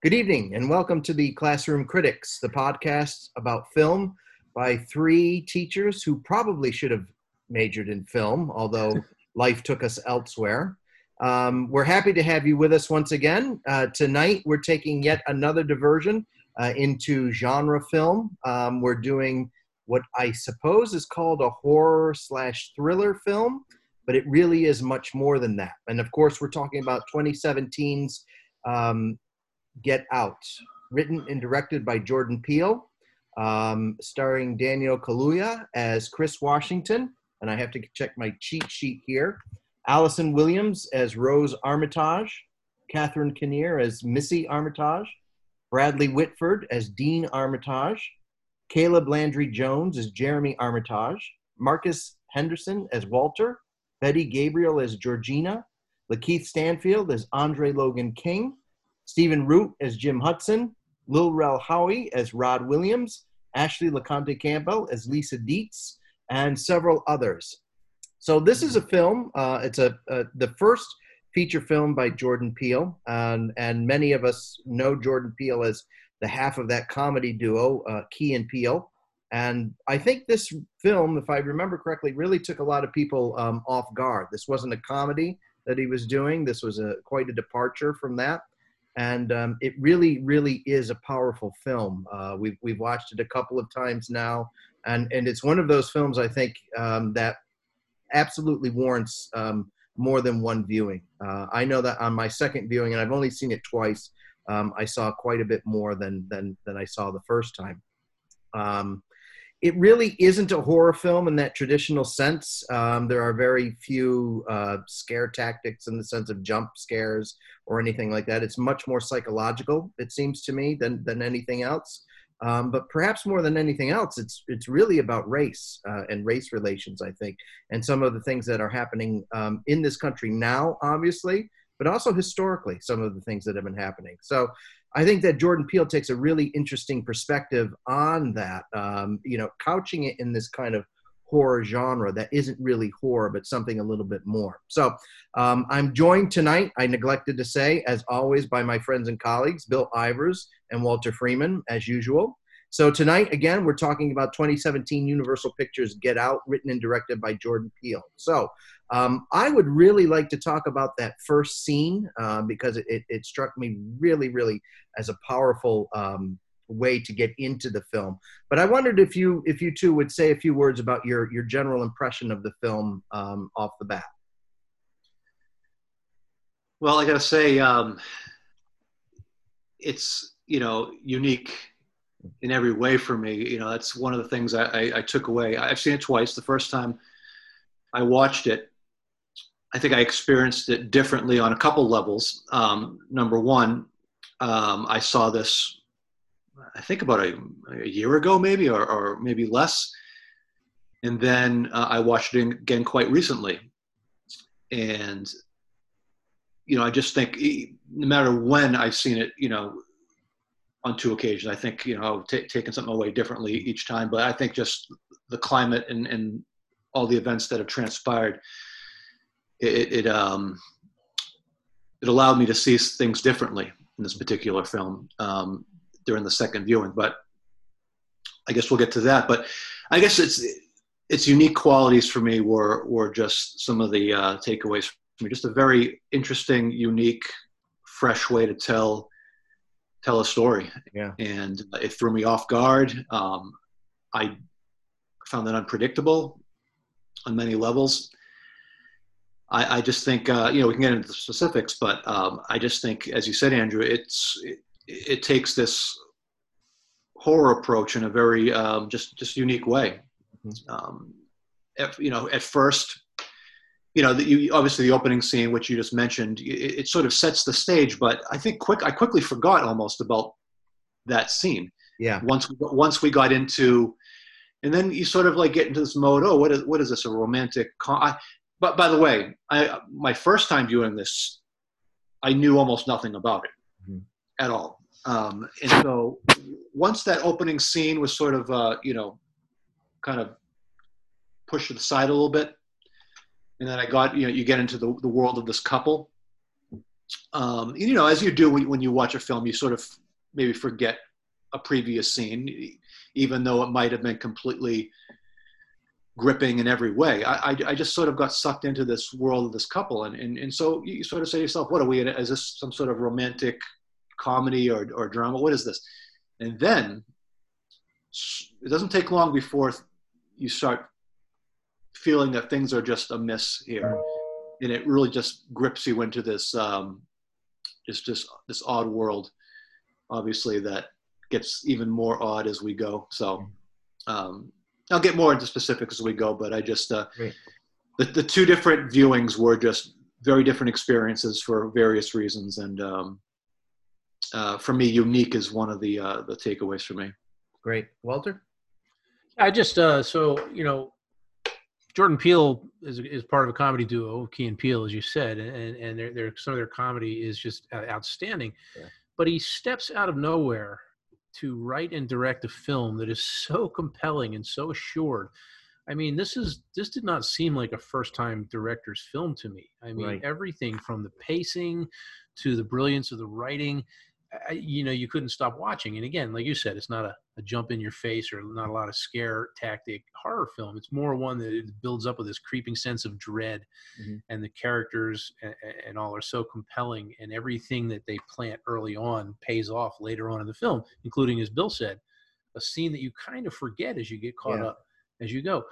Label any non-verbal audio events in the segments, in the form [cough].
Good evening, and welcome to the Classroom Critics, the podcast about film by three teachers who probably should have majored in film, although [laughs] life took us elsewhere. Um, we're happy to have you with us once again. Uh, tonight, we're taking yet another diversion uh, into genre film. Um, we're doing what I suppose is called a horror slash thriller film, but it really is much more than that. And of course, we're talking about 2017's um, Get Out, written and directed by Jordan Peele, um, starring Daniel Kaluuya as Chris Washington, and I have to check my cheat sheet here. Allison Williams as Rose Armitage, Catherine Keener as Missy Armitage, Bradley Whitford as Dean Armitage, Caleb Landry Jones as Jeremy Armitage, Marcus Henderson as Walter, Betty Gabriel as Georgina, Lakeith Stanfield as Andre Logan King, Stephen Root as Jim Hudson, Lil Rel Howery as Rod Williams, Ashley LeConte Campbell as Lisa Dietz, and several others. So this is a film. Uh, it's a, a, the first feature film by Jordan Peele, and and many of us know Jordan Peele as the half of that comedy duo, uh, Key and Peele. And I think this film, if I remember correctly, really took a lot of people um, off guard. This wasn't a comedy that he was doing. This was a quite a departure from that and um, it really, really is a powerful film. Uh, we've we've watched it a couple of times now, and and it's one of those films I think um, that absolutely warrants um, more than one viewing. Uh, I know that on my second viewing, and I've only seen it twice, um, I saw quite a bit more than than than I saw the first time. It really isn't a horror film in that traditional sense. Um, there are very few uh, scare tactics in the sense of jump scares or anything like that. It's much more psychological, it seems to me, than than anything else. Um, but perhaps more than anything else, it's it's really about race uh, and race relations, I think, and some of the things that are happening um, in this country now, obviously, but also historically, some of the things that have been happening. So I think that Jordan Peele takes a really interesting perspective on that, um, you know, couching it in this kind of horror genre that isn't really horror, but something a little bit more. So um, I'm joined tonight, I neglected to say, as always, by my friends and colleagues, Bill Ivers and Walter Freeman, as usual. So tonight, again, we're talking about 2017 Universal Pictures Get Out, written and directed by Jordan Peele. So um, I would really like to talk about that first scene uh, because it, it, struck me really, really as a powerful um, way to get into the film. But I wondered if you if you two would say a few words about your your general impression of the film um, off the bat. Well, I got to say, um, it's you know unique in every way for me. You know, that's one of the things I, I, I took away. I've seen it twice. The first time I watched it, I think I experienced it differently on a couple levels. Um, number one, um, I saw this, I think about a, a year ago, maybe, or, or, maybe less. And then uh, I watched it again quite recently. And, you know, I just think no matter when I've seen it, you know, on two occasions, I think, you know, t- taking something away differently each time. But I think just the climate and, and all the events that have transpired it, it um, it allowed me to see things differently in this particular film um, during the second viewing. But I guess we'll get to that. But I guess it's its unique qualities for me were were just some of the uh, takeaways for me. Just a very interesting, unique, fresh way to tell tell a story. Yeah, and it threw me off guard. Um, I found that unpredictable on many levels. I, I just think uh, you know we can get into the specifics, but um, I just think, as you said, Andrew, it's it, it takes this horror approach in a very um, just just unique way. Mm-hmm. Um, if, you know, at first, you know, the, you, obviously the opening scene, which you just mentioned, it, it, sort of sets the stage. But I think quick, I quickly forgot almost about that scene. Yeah. Once once we got into, and then you sort of like get into this mode. Oh, what is what is this? A romantic? Con-? I, but by the way, I my first time viewing this, I knew almost nothing about it mm-hmm. at all. Um, and so once that opening scene was sort of uh, you know kind of pushed to the side a little bit, and then I got you know you get into the the world of this couple. um, you know, as you do when, when you watch a film, you sort of maybe forget a previous scene, even though it might have been completely gripping in every way. I, I, I, just sort of got sucked into this world of this couple. And, and, and so you sort of say to yourself, what are we, is this some sort of romantic comedy or, or drama? What is this? And then it doesn't take long before you start feeling that things are just amiss here. And it really just grips you into this, um, just, just this odd world, obviously that gets even more odd as we go. So, um, I'll get more into specifics as we go, but I just uh, the the two different viewings were just very different experiences for various reasons, and um, uh, for me, unique is one of the uh, the takeaways for me. Great, Walter. I just uh, so you know, Jordan Peele is is part of a comedy duo, Key and Peele, as you said, and and their, their some of their comedy is just uh, outstanding. Yeah. But he steps out of nowhere to write and direct a film that is so compelling and so assured. I mean, this is this did not seem like a first time director's film to me. I mean, right. everything from the pacing to the brilliance of the writing you know you couldn't stop watching and again like you said it's not a, a, jump in your face or not a lot of scare tactic horror film it's more one that builds up with this creeping sense of dread mm-hmm. and the characters and, and, all are so compelling and everything that they plant early on pays off later on in the film including as bill said a scene that you kind of forget as you get caught yeah. up as you go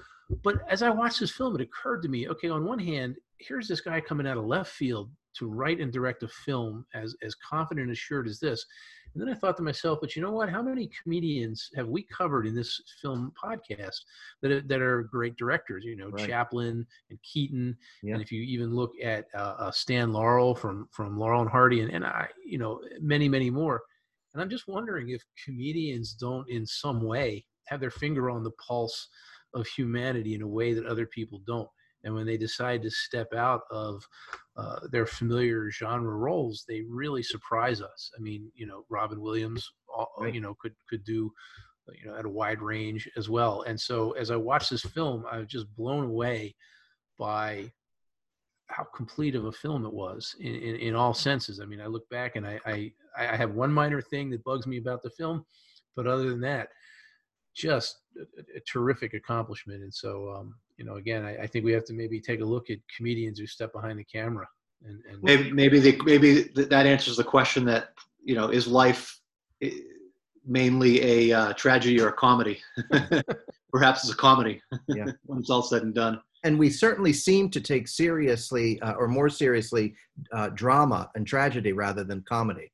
but as i watched this film it occurred to me okay on one hand here's this guy coming out of left field to write and direct a film as as confident and assured as this. And then I thought to myself, but you know what? How many comedians have we covered in this film podcast that are, that are great directors? You know, right. Chaplin and Keaton, yeah. and if you even look at uh, uh, Stan Laurel from from Laurel and Hardy, and, and I, you know, many many more. And I'm just wondering if comedians don't, in some way, have their finger on the pulse of humanity in a way that other people don't and when they decide to step out of uh, their familiar genre roles, they really surprise us. I mean, you know, Robin Williams, right. you know, could could do, you know, at a wide range as well. And so, as I watched this film, I was just blown away by how complete of a film it was in, in, in all senses. I mean, I look back and I, I I have one minor thing that bugs me about the film, but other than that, just a, a terrific accomplishment. And so, um, you know, again, I, I, think we have to maybe take a look at comedians who step behind the camera. And, and maybe maybe the, maybe that answers the question that you know is life eh, mainly a uh, tragedy or a comedy? [laughs] Perhaps it's a comedy yeah. [laughs] when it's all said and done. And we certainly seem to take seriously, uh, or more seriously, uh, drama and tragedy rather than comedy.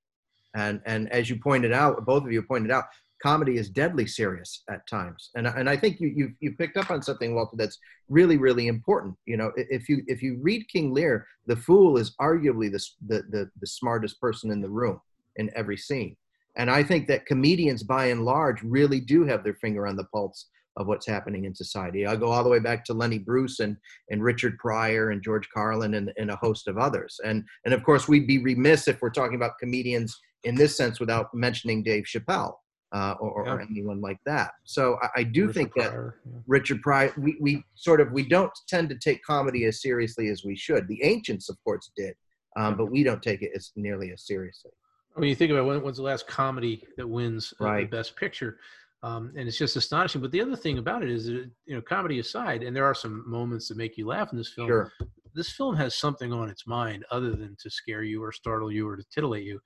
And and as you pointed out, both of you pointed out, comedy is deadly serious at times and, and i think you, you you picked up on something walter that's really really important you know if you if you read king lear the fool is arguably the, the the, the smartest person in the room in every scene and i think that comedians by and large really do have their finger on the pulse of what's happening in society. I'll go all the way back to Lenny Bruce and, and Richard Pryor and George Carlin and, and a host of others. And, and of course, we'd be remiss if we're talking about comedians in this sense without mentioning Dave Chappelle uh, or, yeah. or, anyone like that. So I, I do Richard think Pryor, that yeah. Richard Pryor, we, we sort of we don't tend to take comedy as seriously as we should. The ancients, of course, did, um, but we don't take it as nearly as seriously. I mean, you think about when, when's the last comedy that wins uh, right. the Best Picture, um, and it's just astonishing. But the other thing about it is, that, you know, comedy aside, and there are some moments that make you laugh in this film. Sure. This film has something on its mind other than to scare you or startle you or to titillate you.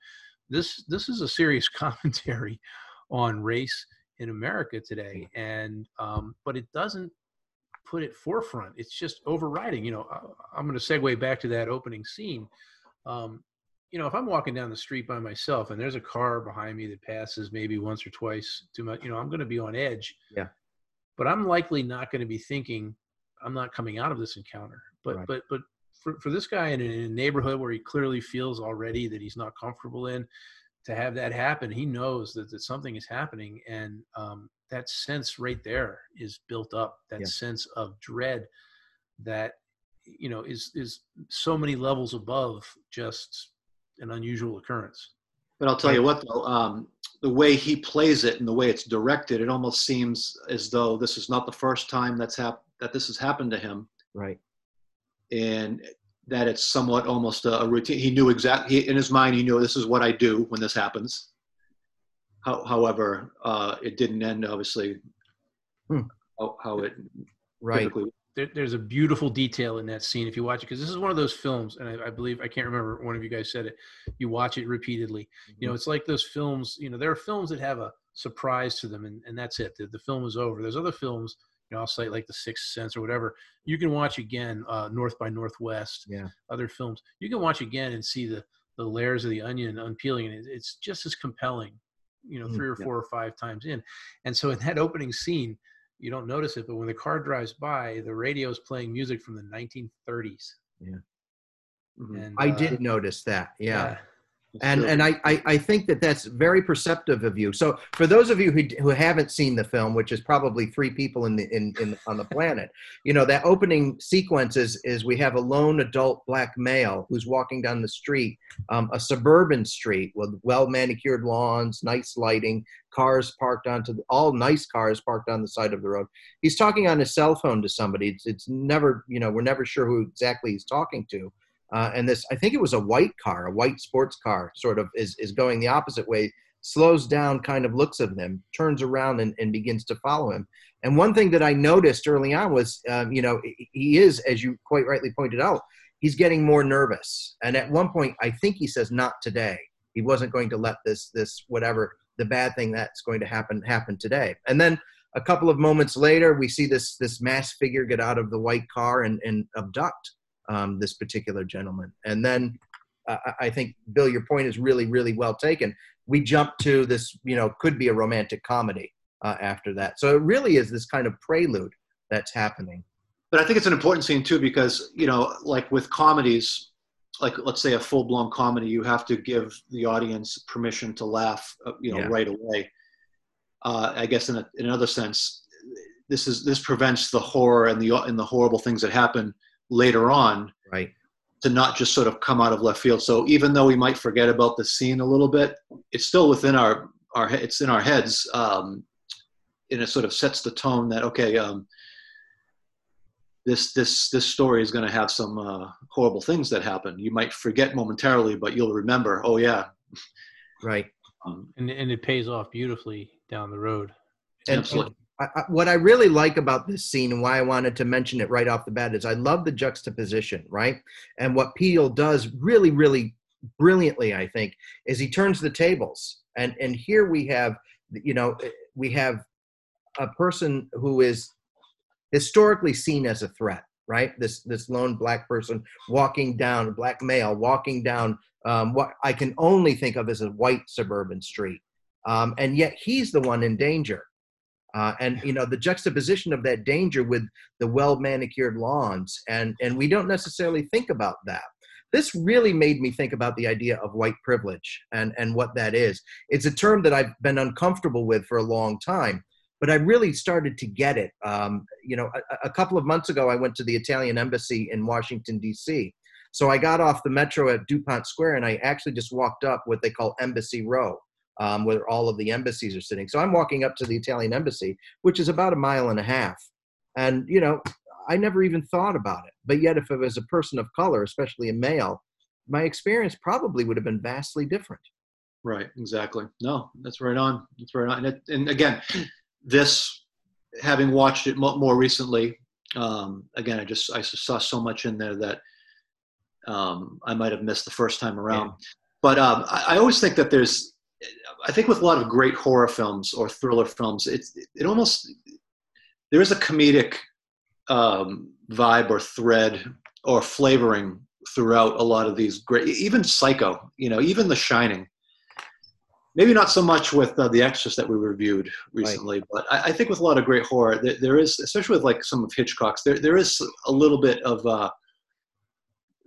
This this is a serious [laughs] commentary on race in America today, and um, but it doesn't put it forefront. It's just overriding. You know, I'm going to segue back to that opening scene. Um, you know, if I'm walking down the street by myself and there's a car behind me that passes maybe once or twice too much, you know, I'm going to be on edge. Yeah. But I'm likely not going to be thinking I'm not coming out of this encounter. But right. but but for, for this guy in a neighborhood where he clearly feels already that he's not comfortable in, to have that happen, he knows that, that something is happening. And um, that sense right there is built up, that yeah. sense of dread that, you know, is, is so many levels above just an unusual occurrence. But I'll tell you what, though, um, the way he plays it and the way it's directed, it almost seems as though this is not the first time that's hap- that this has happened to him. Right. And that it's somewhat almost a, a routine. He knew exactly in his mind. He knew this is what I do when this happens. How, however, uh, it didn't end obviously. Hmm. How, how it Right. typically there, there's a beautiful detail in that scene if you watch it because this is one of those films and I, I believe i can't remember one of you guys said it you watch it repeatedly you know it's like those films you know there are films that have a surprise to them and, and that's it the, the film is over there's other films you know i'll say like the sixth sense or whatever you can watch again uh, north by northwest Yeah. other films you can watch again and see the the layers of the onion unpeeling and it, it's just as compelling you know Mm, three or yeah. four or five times in and so in [laughs] that opening scene you don't notice it, but when the car drives by, the radio is playing music from the 1930s. mhm. And I uh, did notice that. yeah. It's and and I, I I think that that's very perceptive of you. So for those of you who who haven't seen the film, which is probably three people in the in, in on the planet, you know that opening sequence is is we have a lone adult black male who's walking down the street, um, a suburban street with well manicured lawns, nice lighting, cars parked onto the, all nice cars parked on the side of the road. He's talking on his cell phone to somebody. It's, it's never you know we're never sure who exactly he's talking to. Uh, and this, I think it was a white car, a white sports car, sort of is, is going the opposite way, slows down, kind of looks at him, turns around, and, and begins to follow him. And one thing that I noticed early on was, um, you know, he is, as you quite rightly pointed out, he's getting more nervous. And at one point, I think he says, "Not today." He wasn't going to let this, this whatever the bad thing that's going to happen happen today. And then a couple of moments later, we see this this masked figure get out of the white car and, and abduct um, this particular gentleman. And then uh, I- I think, Bill, your point is really, really well taken. We jump to this, you know, could be a romantic comedy uh, after that. So it really is this kind of prelude that's happening. but I think it's an important scene too because you know, like with comedies, like let's say a full blown comedy, you have to give the audience permission to laugh, uh, you know, Yeah. right away. Uh, I guess in, a, in another sense, this is this prevents the horror and the and the horrible things that happen later on Right. to not just sort of come out of left field. So even though we might forget about the scene a little bit, it's still within our our it's in our heads, um, and it sort of sets the tone that okay, um, this this this story is going to have some uh, horrible things that happen. You might forget momentarily, but you'll remember. Oh yeah, Right. um, and, and it pays off beautifully down the road. And- absolutely. I, what I really like about this scene and why I wanted to mention it right off the bat is I love the juxtaposition, right? And what Peele does really, really brilliantly, I think, is he turns the tables. And and here we have, you know, we have a person who is historically seen as a threat, right? This this lone black person walking down, black male walking down um, what I can only think of as a white suburban street, um, and yet he's the one in danger. Uh, and you know the juxtaposition of that danger with the well manicured lawns and and we don't necessarily think about that. This really made me think about the idea of white privilege and and what that is. It's a term that i've been uncomfortable with for a long time but i really started to get it. Um, you know a, a couple of months ago i went to the italian embassy in washington d.c so i got off the metro at dupont square and i actually just walked up what they call embassy row um, where all of the embassies are sitting. So I'm walking up to the Italian embassy, which is about a mile and a half. And, you know, I never even thought about it. But yet, if it was a person of color, especially a male, my experience probably would have been vastly different. Right, exactly. No, that's right on. That's right on. And, it, and again, this, having watched it more recently, um, again, I just I saw so much in there that um, I might have missed the first time around. But um, I, I always think that there's, I think with a lot of great horror films or thriller films, it's it almost there is a comedic um, vibe or thread or flavoring throughout a lot of these great, even Psycho, you know, even The Shining. Maybe not so much with uh, The Exorcist that we reviewed recently, but I, I think with a lot of great horror, there, there is, especially with like some of Hitchcock's, there there is a little bit of. Uh,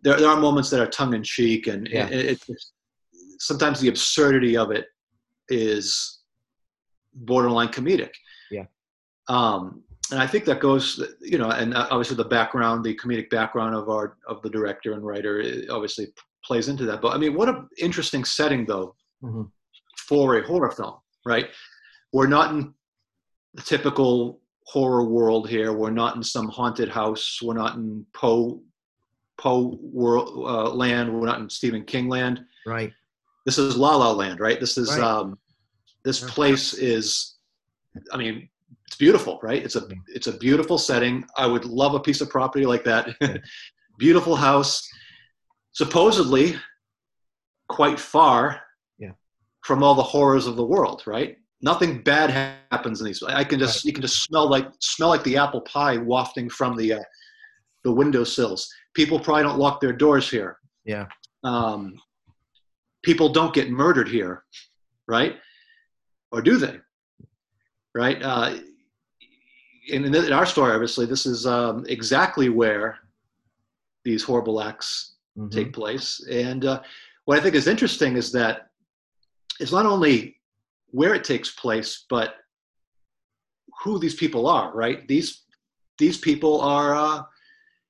there, there are moments that are tongue in cheek, and Yeah. it, it, sometimes the absurdity of it is borderline comedic. Yeah. Um, and I think that goes, you know, and uh, obviously the background, the comedic background of our of the director and writer, obviously plays into that. But I mean, what an interesting setting though Mhm. for a horror film, right? We're not in the typical horror world here. We're not in some haunted house. We're not in Poe Poe world uh, land. We're not in Stephen King land. Right. This is La La Land, right? This is Right. um, this place is. I mean, it's beautiful, right? It's a it's a beautiful setting. I would love a piece of property like that. [laughs] beautiful house, supposedly quite far Yeah. from all the horrors of the world, right? Nothing bad happens in these. I can just you can just smell like smell like the apple pie wafting from the uh, the windowsills. People probably don't lock their doors here. Yeah. Um, people don't get murdered here, right? Or do they? Right? Uh, in, in our story, obviously, this is um, exactly where these horrible acts Mhm. take place. And uh, what I think is interesting is that it's not only where it takes place, but who these people are. Right? These these people are. Uh,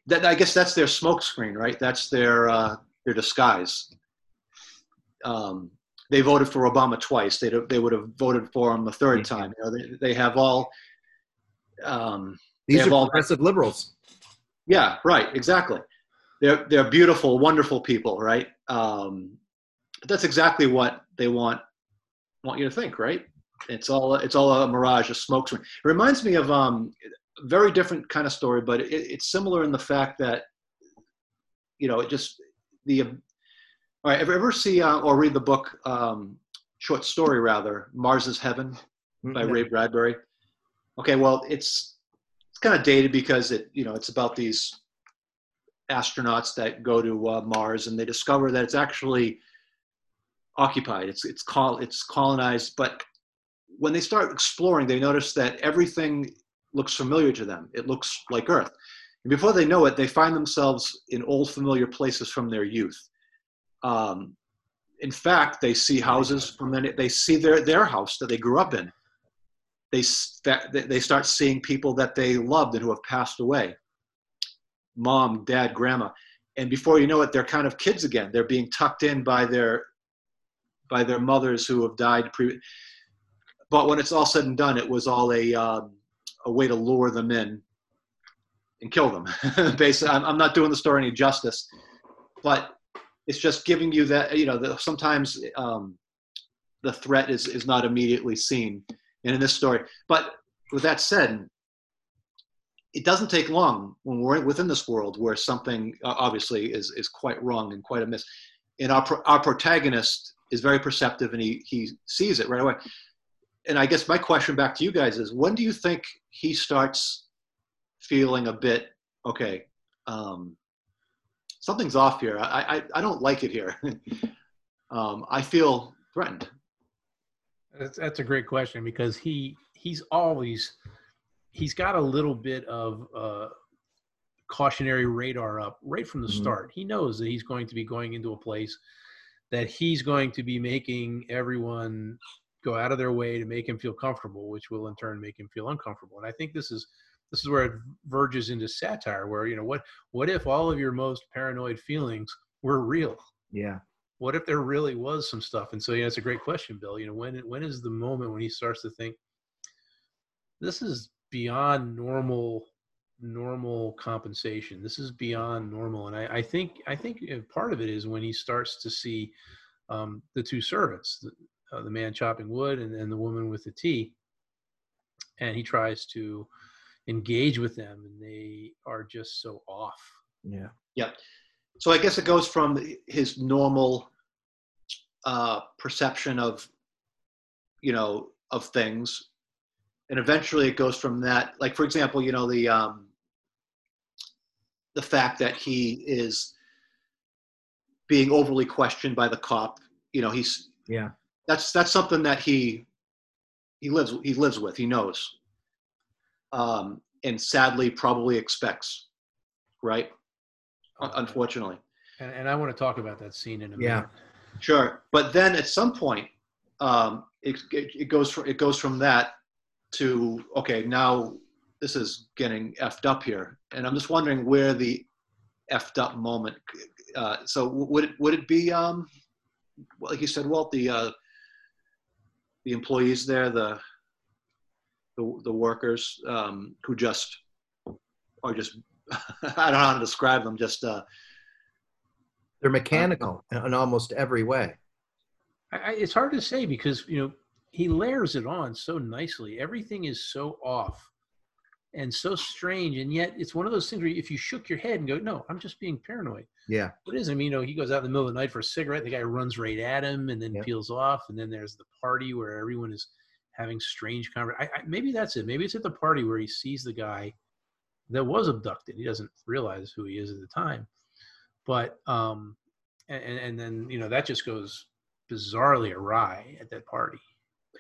that I guess that's their smokescreen, right? That's their uh, their disguise. Um, they voted for Obama twice. They they would have voted for him a third time. You know, they, they have all. Um, These are all- progressive liberals. yeah, right, exactly. They're they're beautiful, wonderful people, right? Um, but that's exactly what they want want you to think, right? It's all it's all a mirage, a smoke smokescreen. It reminds me of um, a very different kind of story, but it, it's similar in the fact that you know it just the. All right, ever ever see uh, or read the book um, short story rather Mars is Heaven by Mhm. Ray Bradbury. Okay, well, it's it's kind of dated because it you know it's about these astronauts that go to uh, Mars and they discover that it's actually occupied. It's it's col- it's colonized, but when they start exploring, they notice that everything looks familiar to them. It looks like Earth, and before they know it, they find themselves in old familiar places from their youth. Um, in fact, they see houses from then they see their their house that they grew up in. They they start seeing people that they loved and who have passed away. Mom dad grandma. And before you know it they're kind of kids again. They're being tucked in by their by their mothers who have died pre- but when it's all said and done it was all a um, a way to lure them in and kill them. [laughs] Basically I'm, I'm not doing the story any justice but it's just giving you that you know the, sometimes um, the threat is is not immediately seen and in this story. But with that said, it doesn't take long when we're within this world where something uh, obviously is is quite wrong and quite amiss. And our our protagonist is very perceptive and he he sees it right away. And I guess my question back to you guys is, when do you think he starts feeling a bit okay? Um, something's off here. I I, I don't like it here. [laughs] um, I feel threatened. That's, that's a great question because he he's always he's got a little bit of uh, cautionary radar up right from the Mhm. start. He knows that he's going to be going into a place that he's going to be making everyone go out of their way to make him feel comfortable, which will in turn make him feel uncomfortable. And I think this is this is where it verges into satire, where you know what what if all of your most paranoid feelings were real? Yeah. what if there really was some stuff? And so, yeah, it's a great question, Bill. You know, when when is the moment when he starts to think this is beyond normal normal compensation? This is beyond normal, and I, I think I think part of it is when he starts to see um, the two servants, the, uh, the man chopping wood and, and the woman with the tea, and he tries to engage with them, and they are just so off. Yeah. Yeah. So I guess it goes from his normal uh, perception of, you know, of things, and eventually it goes from that. Like for example, you know the um, the fact that he is being overly questioned by the cop. You know, he's Yeah. that's that's something that he he lives he lives with. He knows, um, and sadly probably expects, right? Un- Unfortunately. And, and I want to talk about that scene in a Yeah. minute. Sure, but then at some point, um, it, it, it goes from it goes from that to okay, now this is getting effed up here, and I'm just wondering where the effed up moment. Uh, so would it would it be um, like you said, Walt, the uh, the employees there, the the, the workers um, who just are just [laughs] I don't know how to describe them, just uh, They're mechanical uh, in almost every way. I, it's hard to say because you know he layers it on so nicely. Everything is so off and so strange, and yet it's one of those things where if you shook your head and go, "No, I'm just being paranoid." Yeah, it is. I mean, you know, he goes out in the middle of the night for a cigarette. The guy runs right at him, and then peels off. And then there's the party where everyone is having strange conversation. maybe that's it. Maybe it's at the party where he sees the guy that was abducted. He doesn't realize who he is at the time, but um, and and then you know that just goes bizarrely awry at that party.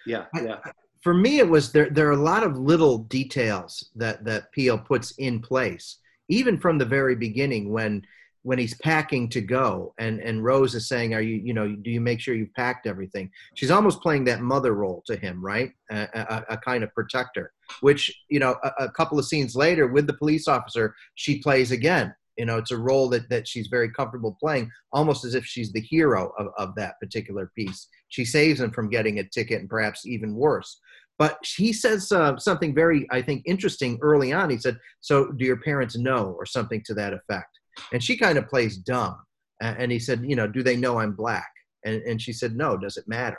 Yeah, yeah. I, for me, it was there. There are a lot of little details that that Peele puts in place, even from the very beginning when when he's packing to go and and Rose is saying are you you know do you make sure you've packed everything? She's almost playing that mother role to him right? A, a, a kind of protector which you know a, a, couple of scenes later with the police officer she plays again. You know it's a role that that she's very comfortable playing almost as if she's the hero of, of that particular piece. She saves him from getting a ticket and perhaps even worse. But he says uh, something very i think interesting early on. He said so do your parents know? or something to that effect and she kind of plays dumb. And he said, you know, do they know I'm black? And, and she said, no, does it matter?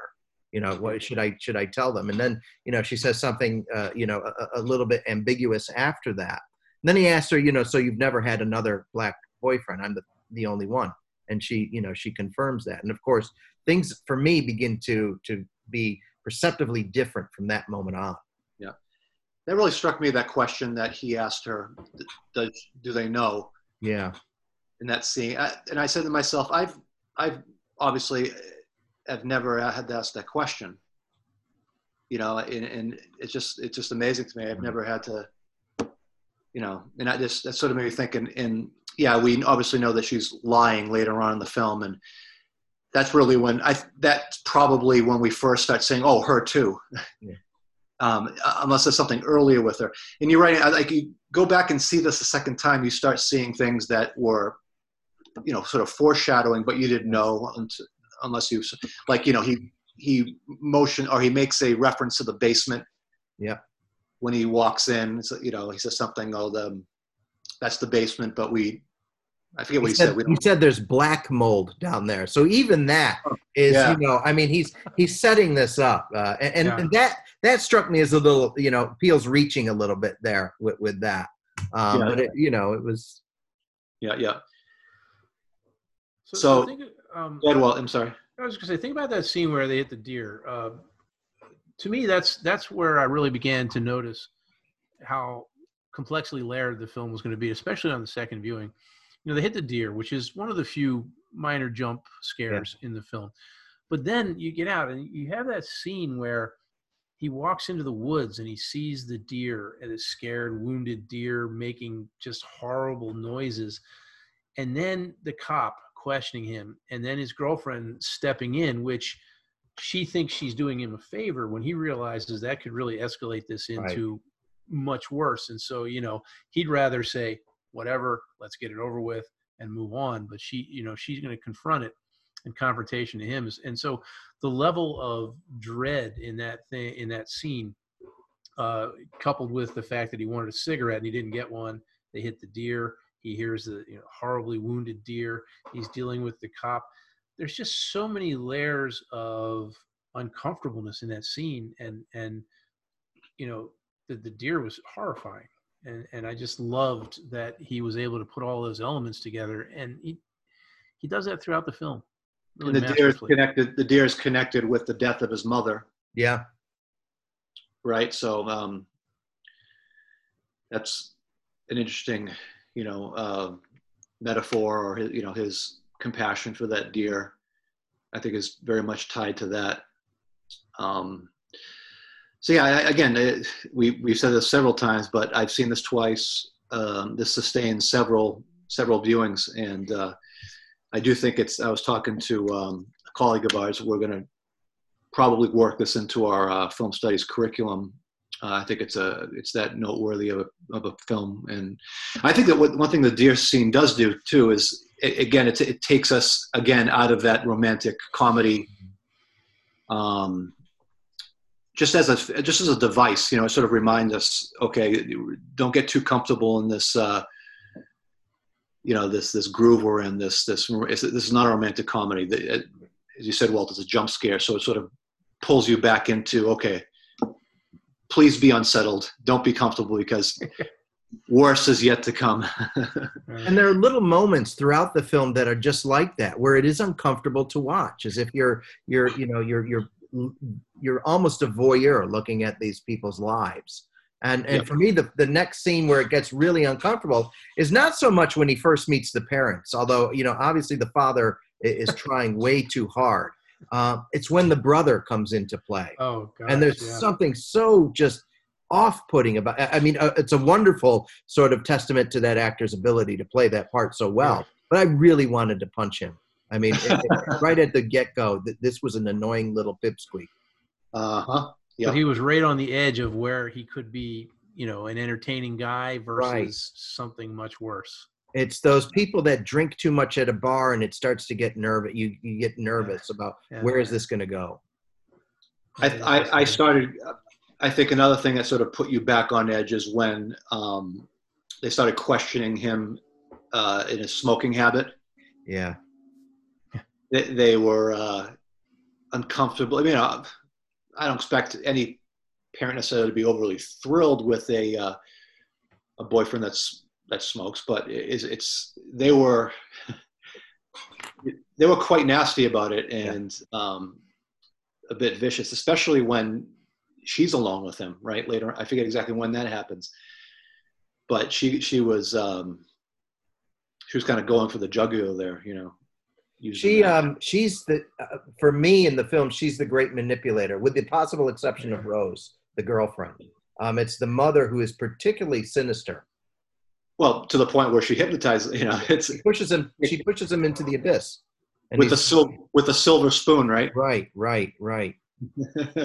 You know, what should I should I tell them? And then, you know, she says something, uh, you know, a, a, little bit ambiguous after that. And then he asked her, you know, so you've never had another black boyfriend? I'm the the only one. And she, you know, she confirms that. And of course, things for me begin to to be perceptively different from that moment on. Yeah, that really struck me. That question that he asked her: Does do they know? Yeah. In that scene, I, and I said to myself, I've, I've obviously, uh, have never uh, had to ask that question. You know, and, and it's just, it's just amazing to me. I've mm-hmm. never had to, you know, and I just that sort of made me think. And, and yeah, we obviously know that she's lying later on in the film, and that's really when I. That's probably when we first start saying, "Oh, her too." Yeah [laughs] um, unless there's something earlier with her. And you're right. Like you go back and see this a second time, you start seeing things that were, you know, sort of foreshadowing, but you didn't know unless you, like, you know, he he motion or he makes a reference to the basement. Yeah. When he walks in, so, you know, he says something. Oh, the that's the basement, but we I forget what he, he said. said. He said there's black mold down there. So even that oh, yeah. you know, I mean, he's he's setting this up, uh, and, yeah. and, that that struck me as a little, you know, Peele's reaching a little bit there with, with that. Um, yeah. But it, you know, it was. Yeah, yeah. So, so think, um, well, I'm sorry. I was going to say, think about that scene where they hit the deer. Uh, to me, that's that's where I really began to notice how complexly layered the film was going to be, especially on the second viewing you know they hit the deer which is one of the few minor jump scares yeah. in the film but then you get out and you have that scene where he walks into the woods and he sees the deer and a scared wounded deer making just horrible noises and then the cop questioning him and then his girlfriend stepping in which she thinks she's doing him a favor when he realizes that could really escalate this into right. much worse and so you know he'd rather say whatever, let's get it over with and move on. But she, you know, she's going to confront it in confrontation to him. And so the level of dread in that thing, in that scene, uh, coupled with the fact that he wanted a cigarette and he didn't get one, they hit the deer. He hears the you know, horribly wounded deer. He's dealing with the cop. There's just so many layers of uncomfortableness in that scene, and and you know the, the deer was horrifying and and I just loved that he was able to put all those elements together, and he he does that throughout the film. Really and the deer is connected. The deer is connected with the death of his mother. Yeah. Right. So um, that's an interesting, you know, uh, metaphor, or his, you know, his compassion for that deer. I think is very much tied to that. Um, so yeah, I, again, it, we we've said this several times, but I've seen this twice. Um, this sustained several several viewings, and uh, I do think it's. I was talking to um, a colleague of ours. We're going to probably work this into our uh, film studies curriculum. Uh, I think it's a it's that noteworthy of a, of a film, and I think that what, one thing the deer scene does do too is it, again it, it takes us again out of that romantic comedy um, just as a just as a device, you know, it sort of reminds us, okay, don't get too comfortable in this uh, you know this this groove we're in. This this this is not a romantic comedy. It, as you said, Walt, it's a jump scare, so it sort of pulls you back into okay. Please be unsettled. Don't be comfortable because [laughs] worse is yet to come. and there are little moments throughout the film that are just like that, where it is uncomfortable to watch, as if you're you're you know you're you're you're almost a voyeur looking at these people's lives. And and yep. for me, the, the next scene where it gets really uncomfortable is not so much when he first meets the parents, although you know obviously the father is trying way too hard. Uh, it's when the brother comes into play. Oh, gosh, and there's yeah. something so just off-putting about. I mean, uh, it's a wonderful sort of testament to that actor's ability to play that part so well. But I really wanted to punch him. I mean, it, it, [laughs] right at the get-go, this was an annoying little pipsqueak. Uh huh. Yep. But he was right on the edge of where he could be, you know, an entertaining guy versus right. something much worse. It's those people that drink too much at a bar and it starts to get nervous. You you get nervous yeah. about yeah. where is this going to go. I, I, I started. I think another thing that sort of put you back on edge is when um, they started questioning him uh, in his smoking habit. Yeah. They, they were uh, uncomfortable. I mean, uh, I don't expect any parent necessarily to be overly thrilled with a uh, a boyfriend that's that smokes, but it's, it's they were they were quite nasty about it and um, a bit vicious, especially when she's alone with him. Right later, I forget exactly when that happens, but she she was um, she was kind of going for the jugular there, you know she um she's the uh, for me in the film she's the great manipulator with the possible exception of rose the girlfriend. Um it's the mother who is particularly sinister well to the point where she hypnotizes you know it's she pushes him she pushes him into the abyss with the silver with a silver spoon right right right right [laughs]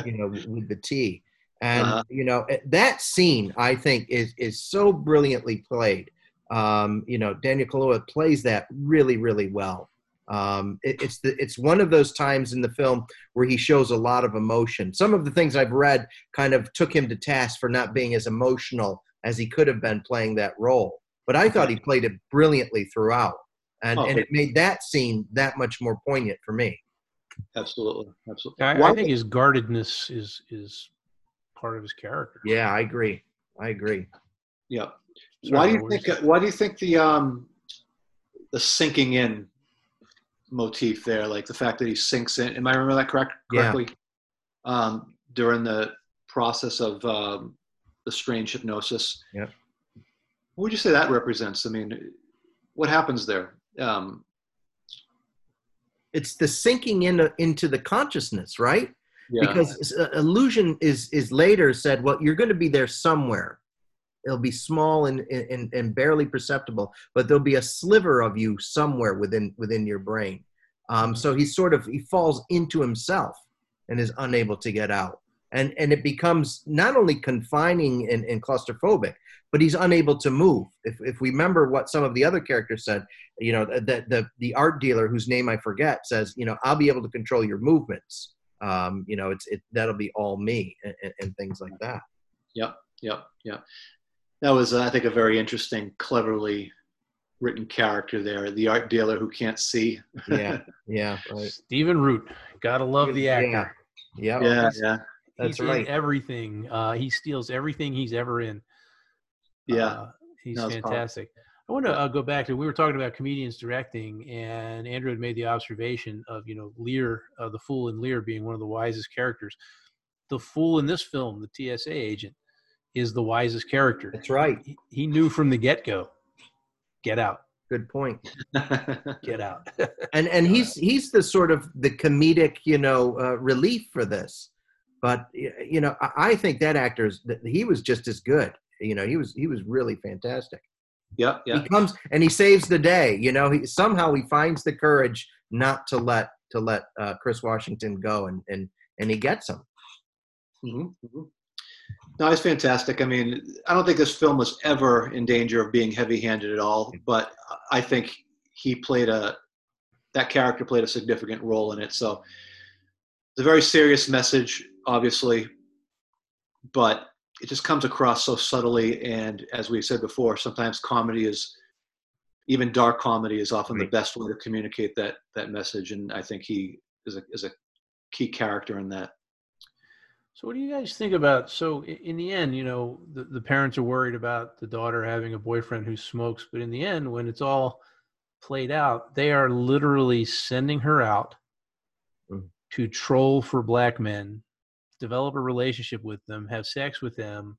you know with the tea and uh-huh. you know eh, that scene i think is is so brilliantly played um you know daniel kaluuya plays that really really well um, it, it's the, it's one of those times in the film where he shows a lot of emotion. Some of the things I've read kind of took him to task for not being as emotional as he could have been playing that role. But I thought he played it brilliantly throughout, and, and it made that scene that much more poignant for me. Absolutely, absolutely. I, I think his guardedness is is part of his character. Yeah, I agree. I agree. Yeah. Sorry, why do you think? Why do you think the um the sinking in motif there, like the fact that he sinks in. Am I remember that correct correctly? Yeah. Um, during the process of um, the strange hypnosis. Yeah. What would you say that represents? I mean, what happens there? Um, it's the sinking in into the consciousness, right? Yeah. Because uh, illusion is is later said, well, you're going to be there somewhere. It'll be small and, and, and barely perceptible, but there'll be a sliver of you somewhere within within your brain. Um, so he sort of he falls into himself and is unable to get out. And and it becomes not only confining and, and claustrophobic, but he's unable to move. If if we remember what some of the other characters said, you know, that the the art dealer whose name I forget says, you know, I'll be able to control your movements. Um, you know, it's it that'll be all me and, and things like that. Yep, yep, yep that was, uh, I think, a very interesting, cleverly written character there. The art dealer who can't see. yeah, yeah, [laughs] right. Stephen Root, gotta love the actor. Yeah, yeah, yeah. yeah. That's he's right. everything. Uh, he steals everything he's ever in. Yeah, uh, he's fantastic. I want to uh, go back to we were talking about comedians directing, and Andrew had made the observation of you know Lear, uh, the fool in Lear, being one of the wisest characters. The fool in this film, the TSA agent, is the wisest character. That's right. He, he knew from the get go. Get out. Good point. [laughs] Get out. and and he's he's the sort of the comedic you know uh, relief for this, but you know I, think that actor's he was just as good. You know he was he was really fantastic. Yeah, yeah. He comes and he saves the day. You know he somehow he finds the courage not to let to let uh, Chris Washington go, and and and he gets him. Mm-hmm, mm-hmm. No, it's fantastic. I mean, I don't think this film was ever in danger of being heavy-handed at all, but I think he played a that character played a significant role in it. So it's a very serious message, obviously, but it just comes across so subtly. And as we said before, sometimes comedy is even dark comedy is often Right. the best way to communicate that that message, and I think he is a is a key character in that. So, what do you guys think about? So, in the end, you know, the, the parents are worried about the daughter having a boyfriend who smokes, but in the end, when it's all played out, they are literally sending her out Mhm. to troll for black men, develop a relationship with them, have sex with them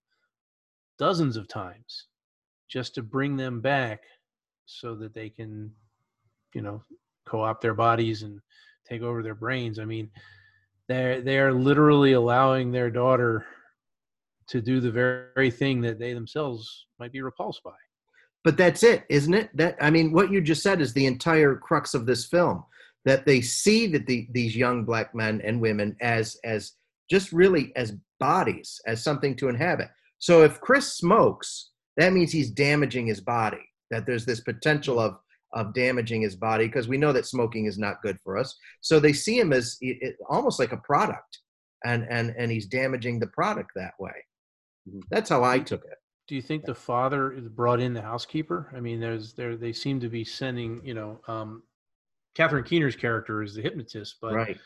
dozens of times just to bring them back so that they can, you know, co opt their bodies and take over their brains. I mean, they're they are literally allowing their daughter to do the very, thing that they themselves might be repulsed by. but that's it isn't it that i mean what you just said is the entire crux of this film that they see that the, these young black men and women as as just really as bodies as something to inhabit. So if chris smokes that means he's damaging his body that there's this potential of of damaging his body because we know that smoking is not good for us. So they see him as it, it- almost like a product and and and he's damaging the product that way. Mhm. that's how i took it. Do you think the father is brought in the housekeeper? I mean, there's there they seem to be sending, you know, um, Catherine Keener's character is the hypnotist, but right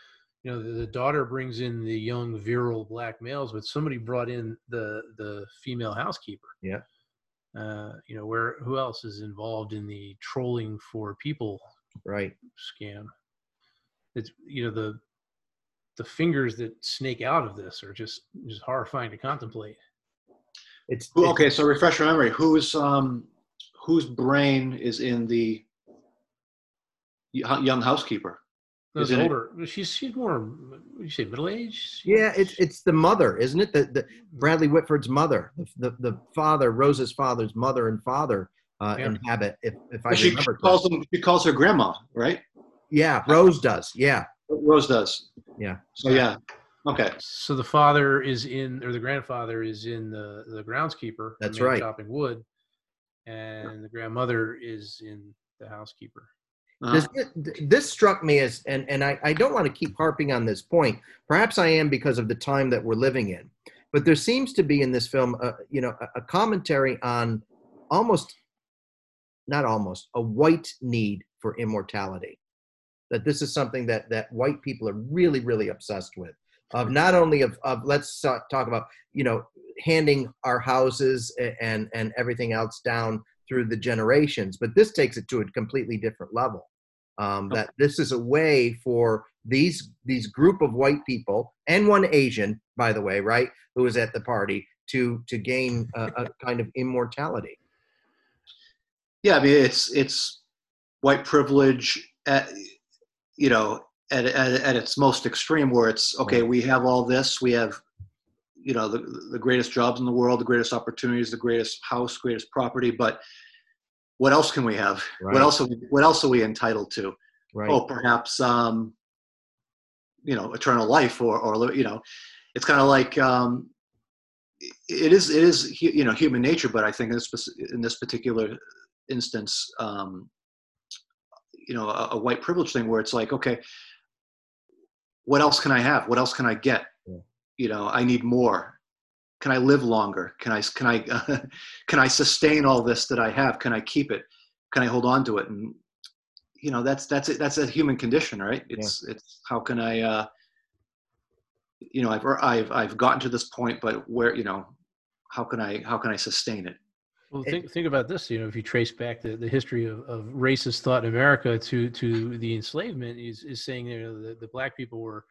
you know, the, the daughter brings in the young virile black males, but somebody brought in the the female housekeeper. Yeah. Uh, you know, where who else is involved in the trolling for people right scam? It's you know the the fingers that snake out of this are just just horrifying to contemplate. it's, it's- okay, so refresh your memory. Whose um whose brain is in the young housekeeper? No, Is the it- older. She's she's more. What you say? Middle age. Yeah, it's it's the mother, isn't it? The, the Bradley Whitford's mother, the, the the father, Rose's father's mother and father uh, Yeah. inhabit. If if I Well, she, she remember, calls correctly. them. She calls her grandma, right? yeah, Rose does. Yeah, Rose does. Yeah. So yeah. Okay. So the father is in, or the grandfather is in the the groundskeeper. the That's man right. Chopping wood, and the grandmother is in the housekeeper. Uh-huh. this, this struck me as, and and I I don't want to keep harping on this point. Perhaps I am because of the time that we're living in, but there seems to be in this film, uh, you know, a, a commentary on almost, not almost, a white need for immortality. that this is something that that white people are really really obsessed with of not only of, of let's talk about you know handing our houses and and everything else down through the generations but this takes it to a completely different level um, that this is a way for these these group of white people and one asian by the way right who was at the party to to gain a, a kind of immortality. Yeah, I mean it's it's white privilege at you know at at, at its most extreme where it's okay, we have all this, we have you know the the greatest jobs in the world, the greatest opportunities, the greatest house, greatest property, but what else can we have? Right. What else are we, what else are we entitled to? right Oh, perhaps um you know, eternal life or or you know, it's kind of like um it is it is you know human nature but i think in this in this particular instance um you know a, a white privilege thing where it's like okay what else can i have what else can i get Yeah. you know i need more can i live longer? Can i can i [laughs] can i sustain all this that i have? Can i keep it? Can i hold on to it? And you know that's that's it. That's a human condition right? It's it's how can i uh you know i've i've i've gotten to this point but where you know how can i how can i sustain it? Well, think think about this. You know, if you trace back the, the history of, of racist thought in America to to the enslavement, is is saying you know the, the black people were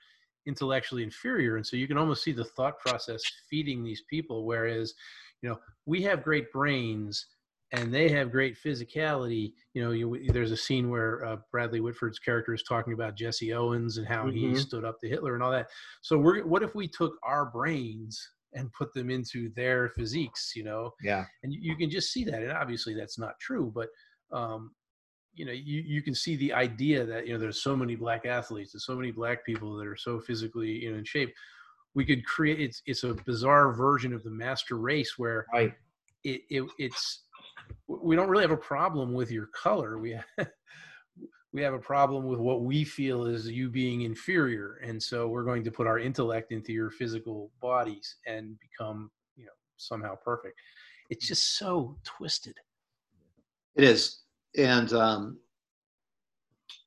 intellectually inferior, and so you can almost see the thought process feeding these people. Whereas, you know, we have great brains and they have great physicality. You know, you, there's a scene where uh, Bradley Whitford's character is talking about Jesse Owens and how he Mhm. stood up to Hitler and all that. So we're what if we took our brains and put them into their physiques? You know, yeah and you, you can just see that and obviously that's not true but um, you know you, you can see the idea that you know there's so many black athletes there's so many black people that are so physically you know in shape. We could create it's it's a bizarre version of the master race where right. it, it it's we don't really have a problem with your color. We [laughs] we have a problem with what we feel is you being inferior. And so we're going to put our intellect into your physical bodies and become you know somehow perfect. It's just so twisted. It is and um,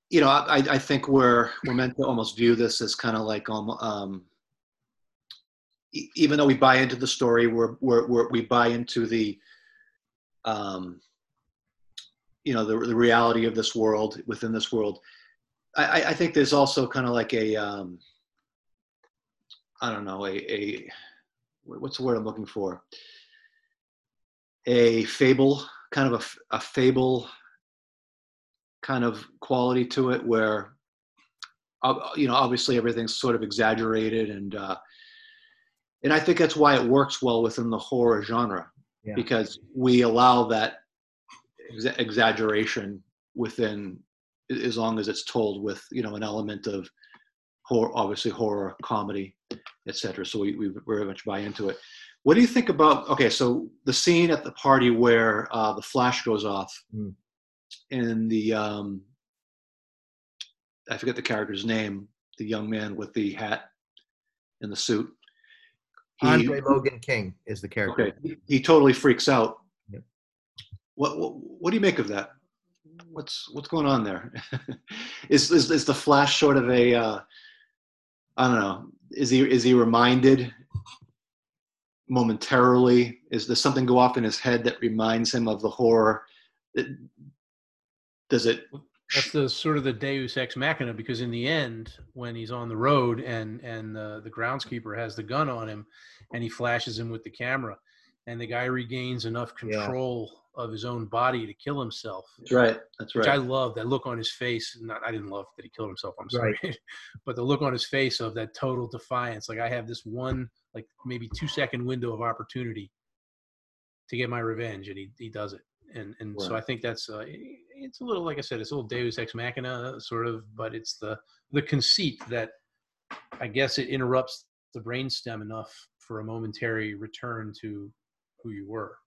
you know, I, I think we're we're meant to almost view this as kind of like um, um, even though we buy into the story, we're, we're, we're we buy into the um, you know the, the reality of this world within this world. I, I think there's also kind of like a um, I don't know a, a what's the word I'm looking for a fable kind of a, a fable kind of quality to it where you know obviously everything's sort of exaggerated and uh, and I think that's why it works well within the horror genre yeah. because we allow that ex- exaggeration within as long as it's told with you know an element of horror obviously horror comedy etc so we, we very much buy into it. What do you think about okay so the scene at the party where uh, the flash goes off mm and the um, I forget the character's name, the young man with the hat and the suit. He, Andre Logan King is the character. Okay, he, he totally freaks out. What, what, what do you make of that? What's what's going on there? [laughs] is, is is the Flash sort of a uh, I don't know. Is he is he reminded momentarily? Is there something go off in his head that reminds him of the horror does it that's the sort of the deus ex machina because in the end when he's on the road and and the, the groundskeeper has the gun on him and he flashes him with the camera and the guy regains enough control yeah. of his own body to kill himself. That's right. That's right which i love that look on his face. Not i didn't love that he killed himself i'm sorry. Right. [laughs] but the look on his face of that total defiance. Like i have this one like maybe two second window of opportunity to get my revenge and he, he does it and and right. so I think that's uh, it's a little like I said, it's a little Deus ex machina sort of, but it's the the conceit that I guess it interrupts the brainstem enough for a momentary return to who you were.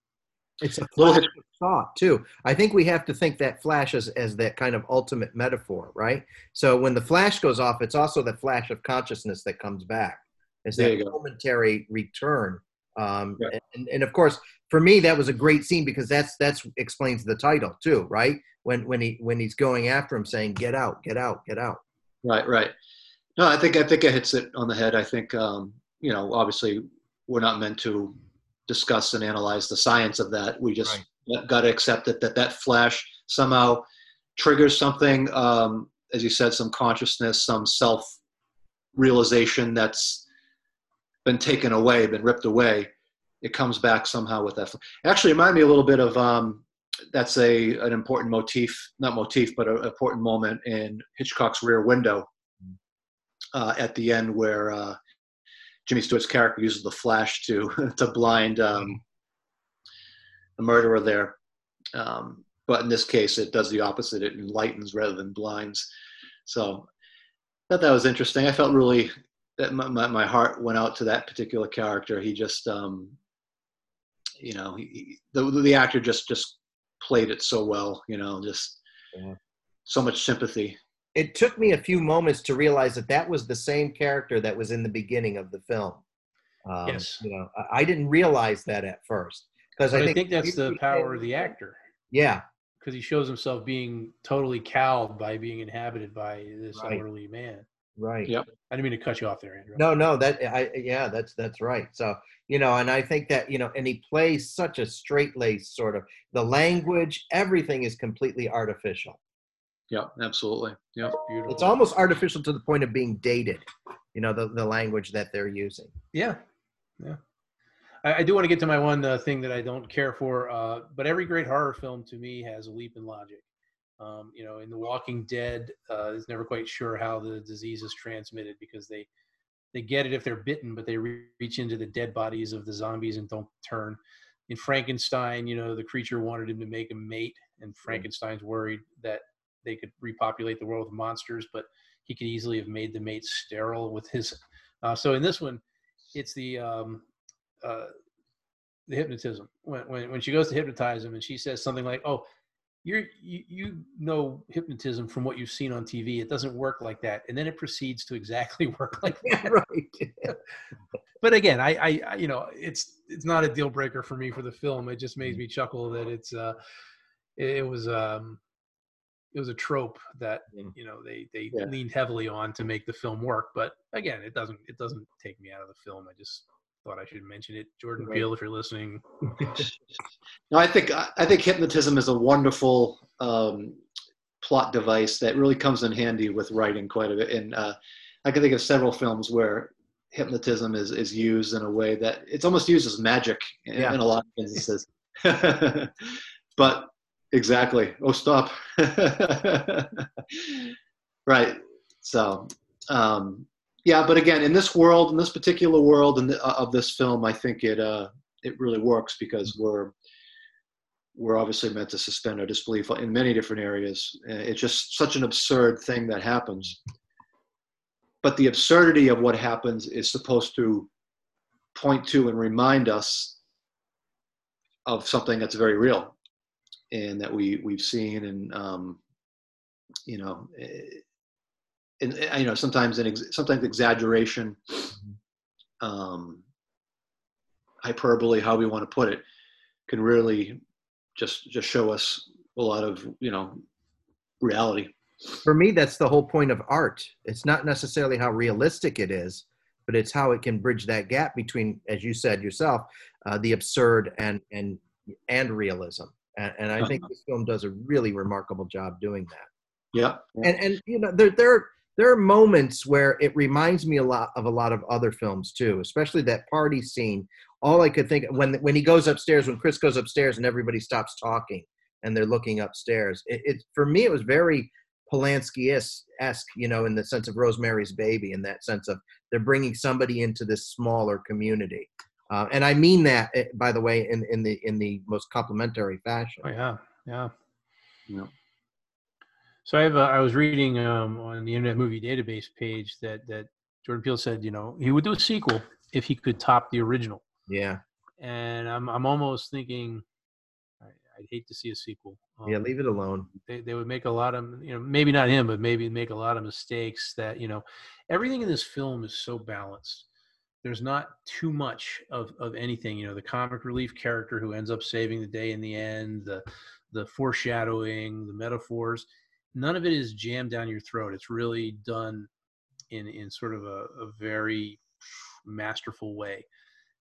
It's a flash of thought too. I think we have to think that flash as, as that kind of ultimate metaphor, right? So when the flash goes off, it's also the flash of consciousness that comes back. It's that momentary return um, and, and of course, for me, that was a great scene because that's that's explains the title too, right? When when he when he's going after him, saying "Get out, get out, get out." Right, right. No, I think I think it hits it on the head. I think um, you know, obviously, we're not meant to discuss and analyze the science of that. We just right. got to accept it that that flash somehow triggers something. Um, as you said, some consciousness, some self realization that's been taken away, been ripped away, it comes back somehow with that. Actually, remind me a little bit of um, that's a an important motif, not motif, but an important moment in Hitchcock's Rear Window uh, at the end where uh, Jimmy Stewart's character uses the flash to [laughs] to blind um, the murderer there. Um, but in this case, it does the opposite; it enlightens rather than blinds. So I thought that was interesting. I felt really that my, my, my, heart went out to that particular character. He just, um, you know, he, the the actor just just played it so well. You know, just yeah. so much sympathy. It took me a few moments to realize that that was the same character that was in the beginning of the film. Um, yes, you know, I, I, didn't realize that at first because I, I, think that's the power of the actor. Yeah, because he shows himself being totally cowed by being inhabited by this right. elderly man. Right. Yep. I didn't mean to cut you off there, Andrew. No, no, that I yeah, that's that's right. So you know, and I think that you know, and he plays such a straight laced sort of the language, everything is completely artificial. Yeah, absolutely. Yeah, beautiful. It's almost artificial to the point of being dated. You know, the the language that they're using. Yeah, yeah. I, I do want to get to my one uh, thing that I don't care for, uh, but every great horror film to me has a leap in logic. Um, you know, in The Walking Dead, uh, is never quite sure how the disease is transmitted because they they get it if they're bitten, but they reach into the dead bodies of the zombies and don't turn. In Frankenstein, you know, the creature wanted him to make a mate, and Frankenstein's worried that they could repopulate the world with monsters, but he could easily have made the mate sterile with his. Uh, so in this one, it's the um, uh, the hypnotism when, when when she goes to hypnotize him, and she says something like, "Oh, you, you know hypnotism from what you've seen on TV. It doesn't work like that, and then it proceeds to exactly [laughs] work like that. right. [laughs] but again, I, I, I, you know, it's it's not a deal breaker for me for the film. It just makes mm. me chuckle that it's uh, it was um, it was a trope that Mm. you know they they Yeah. leaned heavily on to make the film work. But again, it doesn't it doesn't take me out of the film. I just thought I should mention it. Jordan Right. Peele, if you're listening, [laughs] No, I think I think hypnotism is a wonderful um, plot device that really comes in handy with writing quite a bit. And uh, I can think of several films where hypnotism is is used in a way that it's almost used as magic in, Yeah. in a lot of instances. [laughs] but exactly. Oh, stop. [laughs] right. So. Um, yeah, but again, in this world, in this particular world, and of this film, I think it uh, it really works because we're we're obviously meant to suspend our disbelief in many different areas. Uh, It's just such an absurd thing that happens. But the absurdity of what happens is supposed to point to and remind us of something that's very real and that we we've seen and um, you know eh, and eh, you know sometimes an ex- sometimes exaggeration um, hyperbole how we want to put it can really just just show us a lot of you know reality For me, that's the whole point of art. It's not necessarily how realistic it is, but it's how it can bridge that gap between, as you said yourself, uh, the absurd and and and realism. And, and I think this film does a really remarkable job doing that. yeah and and you know there there there are moments where it reminds me a lot of a lot of other films too especially that party scene all i could think when when he goes upstairs when chris goes upstairs and everybody stops talking and they're looking upstairs it, it for me it was very polanski-esque you know in the sense of rosemary's baby in that sense of they're bringing somebody into this smaller community uh, and i mean that eh, by the way in in the in the most complimentary fashion oh yeah, yeah. Yeah. So I have a, I was reading um, on the Internet Movie Database page that that Jordan Peele said you know he would do a sequel if he could top the original, yeah. And I'm I'm almost thinking I, I'd hate to see a sequel. Um, yeah leave it alone. they, they would make a lot of you know maybe not him but maybe make a lot of mistakes that you know everything in this film is so balanced. There's not too much of, of anything you know the comic relief character who ends up saving the day in the end the the foreshadowing the metaphors none of it is jammed down your throat it's really done in in sort of a, a very masterful way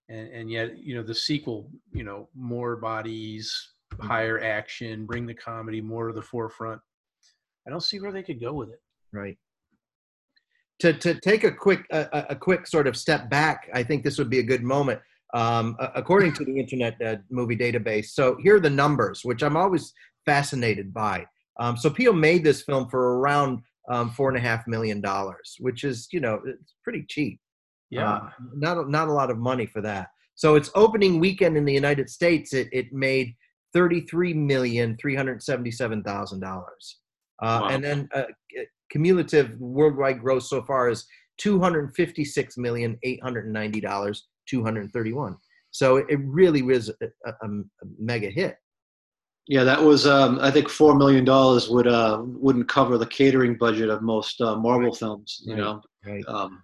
and and yet you know the sequel you know more bodies higher action bring the comedy more to the forefront i don't see where they could go with it Right. To to take a quick a, a- a quick sort of step back, I think this would be a good moment. Um, according to the Internet uh, Movie Database, so here are the numbers, which I'm always fascinated by. Um, so Peele made this film for around um, four and a half million dollars, which is you know it's pretty cheap. yeah Uh, not a- not a lot of money for that. So its opening weekend in the United States, it it made thirty three million three hundred seventy seven thousand dollars, uh, Wow. and then uh, cumulative worldwide gross so far is two hundred fifty six million eight hundred ninety dollars two hundred thirty one. So it really was a, a, a mega hit. Yeah that was um, i think four million dollars would uh, wouldn't cover the catering budget of most uh, marvel films you Right. know Right. um,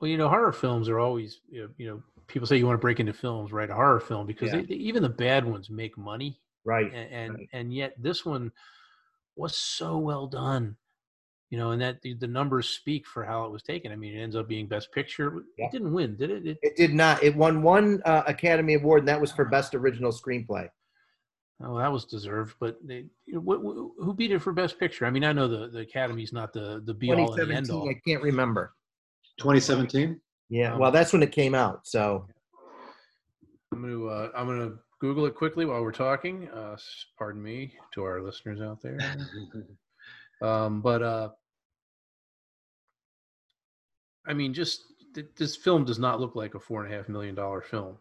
well you know horror films are always you know, you know people say you want to break into films write a horror film because Yeah. they, they- even the bad ones make money Right. and and, Right. and yet this one was so well done you know and that the, the numbers speak for how it was taken i mean it ends up being best picture Yeah. it didn't win did it, it It did not. It won one uh, Academy Award, and that was for Best Original Screenplay. Oh, that was deserved, but they, you know, what, who who beat it for Best Picture? I mean, I know the, the Academy's not the the be all and the end all. I can't remember. 2017 Yeah, Um, well, that's when it came out. So I'm gonna uh, I'm gonna Google it quickly while we're talking. Uh, pardon me to our listeners out there. [laughs] Um, but uh, I mean, just th- this film does not look like a four and a half million dollar film.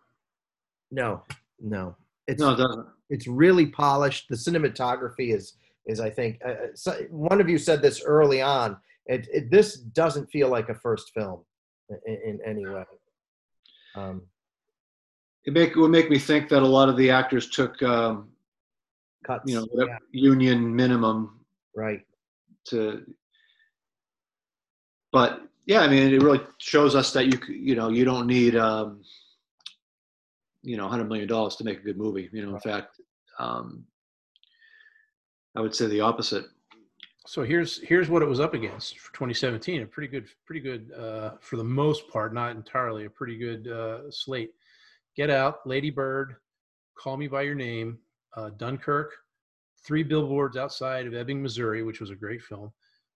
no, no, it's no it doesn't it's really polished. The cinematography is is I think uh, uh, so, one of you said this early on. It, it this doesn't feel like a first film in, in any way. Um, it make it would make me think that a lot of the actors took um, cuts, you know yeah, union minimum right, to but yeah i mean it really shows us that you you know you don't need um you know 100 million dollars to make a good movie you know in fact um i would say the opposite So here's here's what it was up against for 2017. A pretty good, pretty good uh, for the most part, not entirely, a pretty good uh, slate. Get Out, Lady Bird, Call Me by Your Name, uh, Dunkirk, Three Billboards Outside of Ebbing, Missouri, which was a great film,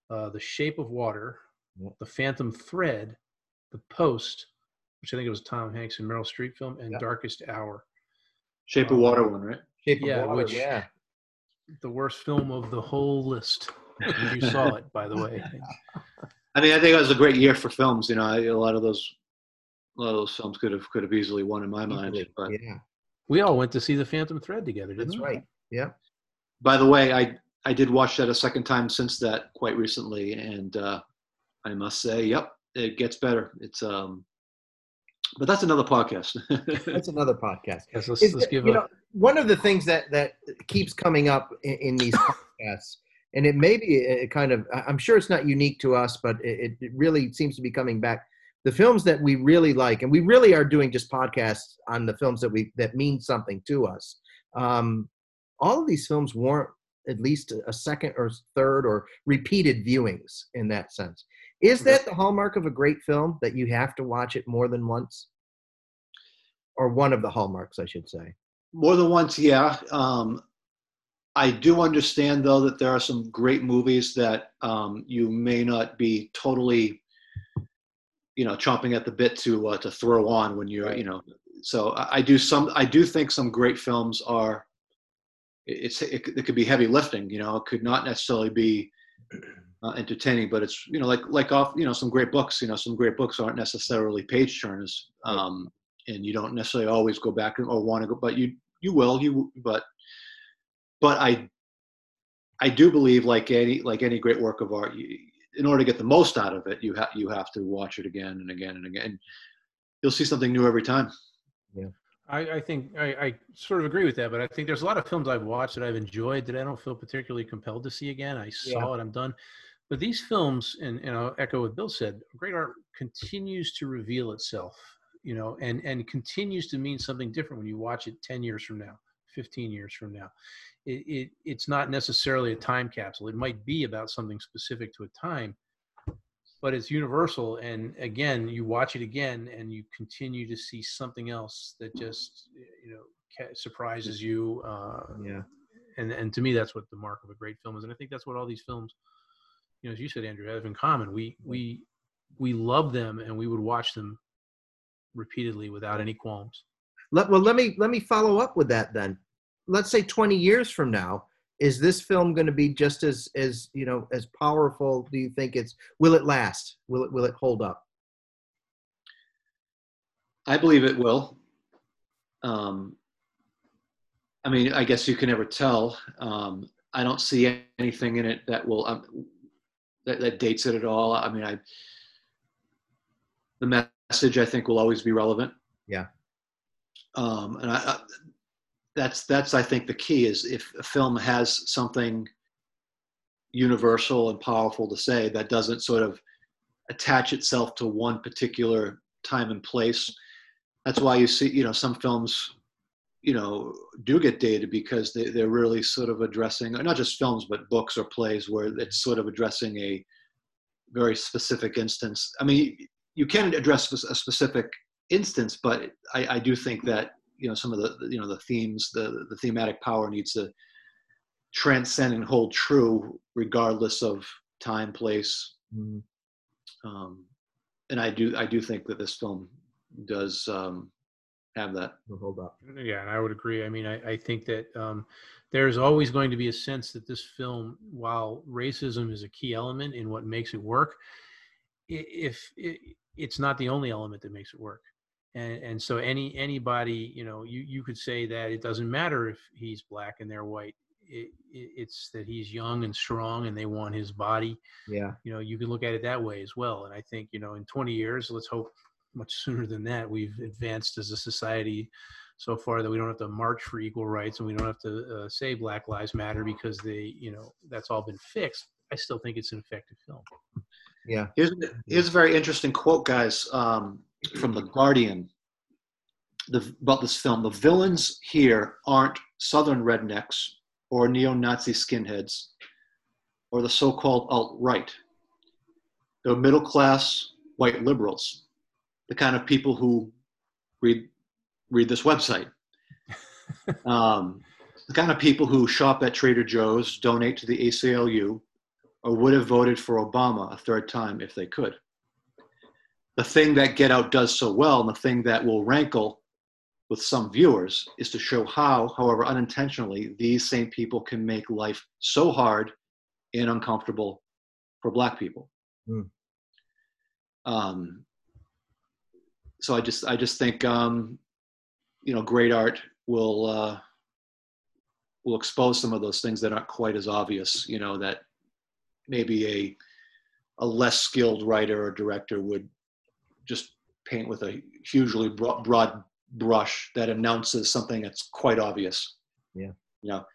uh, The Shape of Water, The Phantom Thread, The Post, which I think it was Tom Hanks and Meryl Streep film, and Yeah. Darkest Hour. Shape of Water won, right? Shape of Yeah, Water, which- yeah. The worst film of the whole list. you saw it, by the way. [laughs] I mean, I think it was a great year for films. You know, I- a lot of those, a lot of those films could have could have easily won in my mind. But yeah, We all went to see The Phantom Thread together, didn't that's we? right. Yeah. by the way, I I did watch that a second time since that quite recently, and uh, I must say, yep, it gets better. It's um, but that's another podcast. [laughs] That's another podcast. Yes, let's, let's that- give you a, know, one of the things that that keeps coming up in, in these [laughs] podcasts, and it may be a a kind of, I- I'm sure it's not unique to us, but it, it really seems to be coming back. The films that we really like, and we really are doing just podcasts on the films that we that mean something to us. Um, all of these films warrant at least a second or third or repeated viewings in that sense. Is that the hallmark of a great film that you have to watch it more than once? Or one of the hallmarks, I should say. More than once, yeah. Um, I do understand though that there are some great movies that um, you may not be totally, you know, chomping at the bit to uh, to throw on when you're, you know. So I, I do some. I do think some great films are. It's it, it could be heavy lifting, you know. It could not necessarily be uh, entertaining, but it's you know like like off you know some great books. You know, some great books aren't necessarily page turners, um, and you don't necessarily always go back or want to go, but you you will you but but I I do believe like any like any great work of art, you, in order to get the most out of it, you have you have to watch it again and again and again. You'll see something new every time. Yeah. I, I think I, I sort of agree with that, but I think there's a lot of films I've watched that I've enjoyed that I don't feel particularly compelled to see again. I saw it, I'm done. But these films, and, and I'll echo what Bill said, great art continues to reveal itself, you know, and, and continues to mean something different when you watch it 10 years from now, 15 years from now. It, it, it's not necessarily a time capsule. It might be about something specific to a time, but it's universal and again you watch it again and you continue to see something else that just you know surprises you uh, Yeah. and and to me that's what the mark of a great film is and i think that's what all these films you know as you said andrew have in common we we we love them and we would watch them repeatedly without any qualms Let, well, let me let me follow up with that then. Let's say 20 years from now, is this film going to be just as as you know as powerful? Do you think it's will it last? Will it will it hold up? I believe it will. Um, I mean, I guess you can never tell. Um, I don't see anything in it that will um, that, that dates it at all. I mean, I the message I think will always be relevant. Yeah. Um, and I, I, that's that's I think the key is if a film has something universal and powerful to say that doesn't sort of attach itself to one particular time and place that's why you see you know some films you know do get dated because they, they're really sort of addressing not just films but books or plays where it's sort of addressing a very specific instance. I mean you can address a specific instance but i, I do think that you know some of the you know the themes the the thematic power needs to transcend and hold true regardless of time place. Mm, um, and I do I do think that this film does um, have that. will hold up. Yeah, and I would agree. I mean, I, I think that um, there's always going to be a sense that this film, while racism is a key element in what makes it work, if it, it's not the only element that makes it work. And, and so any anybody, you know, you, you could say that it doesn't matter if he's black and they're white. It, it, it's that he's young and strong and they want his body Yeah. you know you can look at it that way as well and i think you know in 20 years let's hope much sooner than that we've advanced as a society so far that we don't have to march for equal rights and we don't have to uh, say black lives matter because they you know that's all been fixed i still think it's an effective film Yeah. Here's here's a very interesting quote, guys, um, from the Guardian. The, about this film, the villains here aren't Southern rednecks or neo-Nazi skinheads. or the so-called alt-right. They're middle-class white liberals, the kind of people who read read this website. [laughs] um, the kind of people who shop at Trader Joe's, donate to the ACLU, or would have voted for Obama a third time if they could. The thing that Get Out does so well, and the thing that will rankle with some viewers, is to show how, however unintentionally, these same people can make life so hard and uncomfortable for Black people. Mm. Um, so I just, I just think, um, you know, great art will uh, will expose some of those things that aren't quite as obvious. You know, that maybe a a less skilled writer or director would just paint with a hugely broad, broad brush that announces something that's quite obvious. Yeah. You know,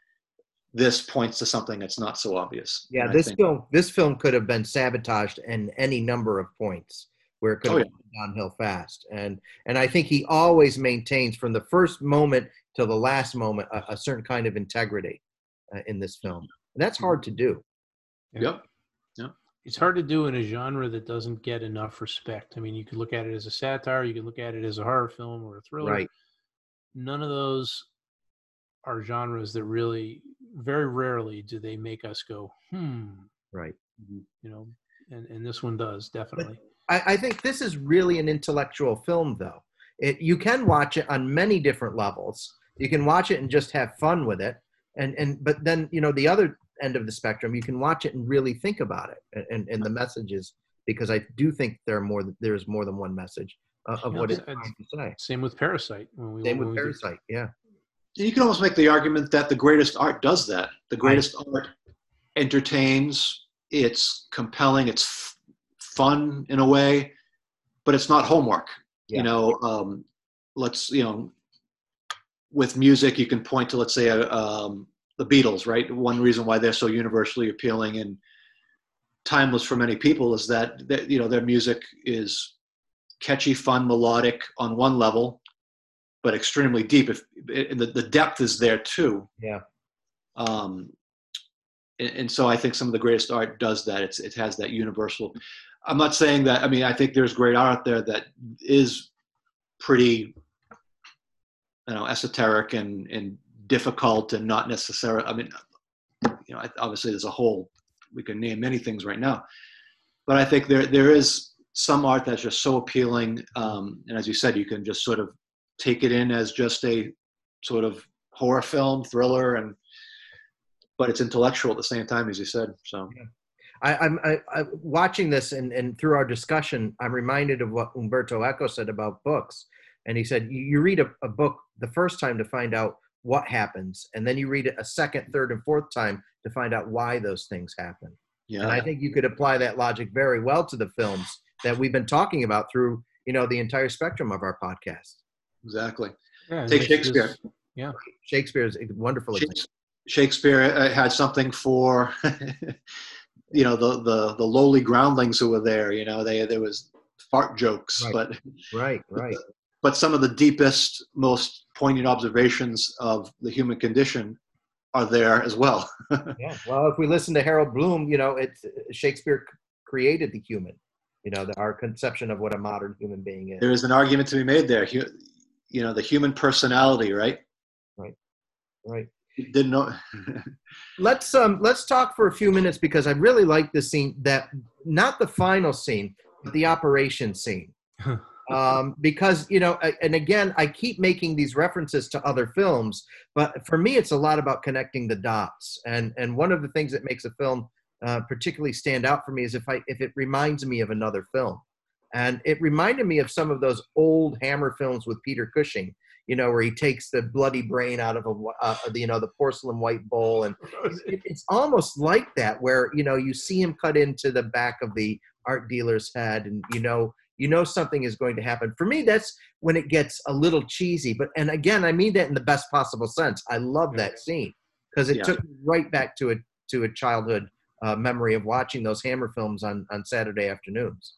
this points to something that's not so obvious. Yeah, this film this film could have been sabotaged in any number of points where it could oh, have yeah. gone downhill fast. And and I think he always maintains from the first moment till the last moment a, a certain kind of integrity uh, in this film. And that's hard to do. Yep. Yep. It's hard to do in a genre that doesn't get enough respect. I mean, you could look at it as a satire, you could look at it as a horror film or a thriller. Right. None of those are genres that really, very rarely, do they make us go, hmm. Right. You know, and, and this one does definitely. I, I think this is really an intellectual film, though. It, you can watch it on many different levels. You can watch it and just have fun with it, and and but then you know the other end of the spectrum, you can watch it and really think about it and and, and the messages because I do think there are more there's more than one message uh, of what it's trying to say. Same with Parasite. When we, Same when with Parasite, yeah. You can almost make the argument that the greatest art does that. The greatest right. art entertains. It's compelling. It's f- fun in a way, but it's not homework. Yeah. You know, um, let's you know, with music, you can point to let's say a, um, the Beatles, right? One reason why they're so universally appealing and timeless for many people is that, that you know their music is catchy, fun, melodic on one level, but extremely deep. If and the, the depth is there too. Yeah. Um, and, and, so I think some of the greatest art does that. It's it has that universal. I'm not saying that. I mean, I think there's great art there that is pretty, you know, esoteric and and difficult and not necessarily. I mean, you know, obviously there's a whole. We can name many things right now, but I think there there is some art that's just so appealing, um, and as you said, you can just sort of take it in as just a sort of horror film, thriller, and but it's intellectual at the same time, as you said. So. Yeah. I, am I, I, watching this and, and through our discussion, I'm reminded of what Umberto Eco said about books. And he said, you, you read a, a, book the first time to find out what happens, and then you read it a second, third, and fourth time to find out why those things happen. Yeah. And I think you could apply that logic very well to the films that we've been talking about through, you know, the entire spectrum of our podcast. Exactly. Yeah, Take Shakespeare. Just, yeah. Shakespeare is a wonderful. Shakespeare, Shakespeare uh, had something for, [laughs] you know, the, the, the lowly groundlings who were there, you know, they, there was fart jokes, right. but right, right. But some of the deepest, most poignant observations of the human condition are there as well. [laughs] yeah. Well, if we listen to Harold Bloom, you know, it's Shakespeare created the human. You know, the, our conception of what a modern human being is. There is an argument to be made there you know the human personality right right right didn't know [laughs] let's um let's talk for a few minutes because i really like the scene that not the final scene but the operation scene. [laughs] Um because you know and again i keep making these references to other films but for me it's a lot about connecting the dots. And and one of the things that makes a film uh, particularly stand out for me is if i if it reminds me of another film. And it reminded me of some of those old Hammer films with Peter Cushing, you know, where he takes the bloody brain out of a, uh, you know, the porcelain white bowl, and [laughs] it's almost like that, where you know you see him cut into the back of the art dealer's head, and you know, you know something is going to happen. For me, that's when it gets a little cheesy, but and again, I mean that in the best possible sense. I love that scene because it yeah. took me right back to a to a childhood uh, memory of watching those Hammer films on on Saturday afternoons.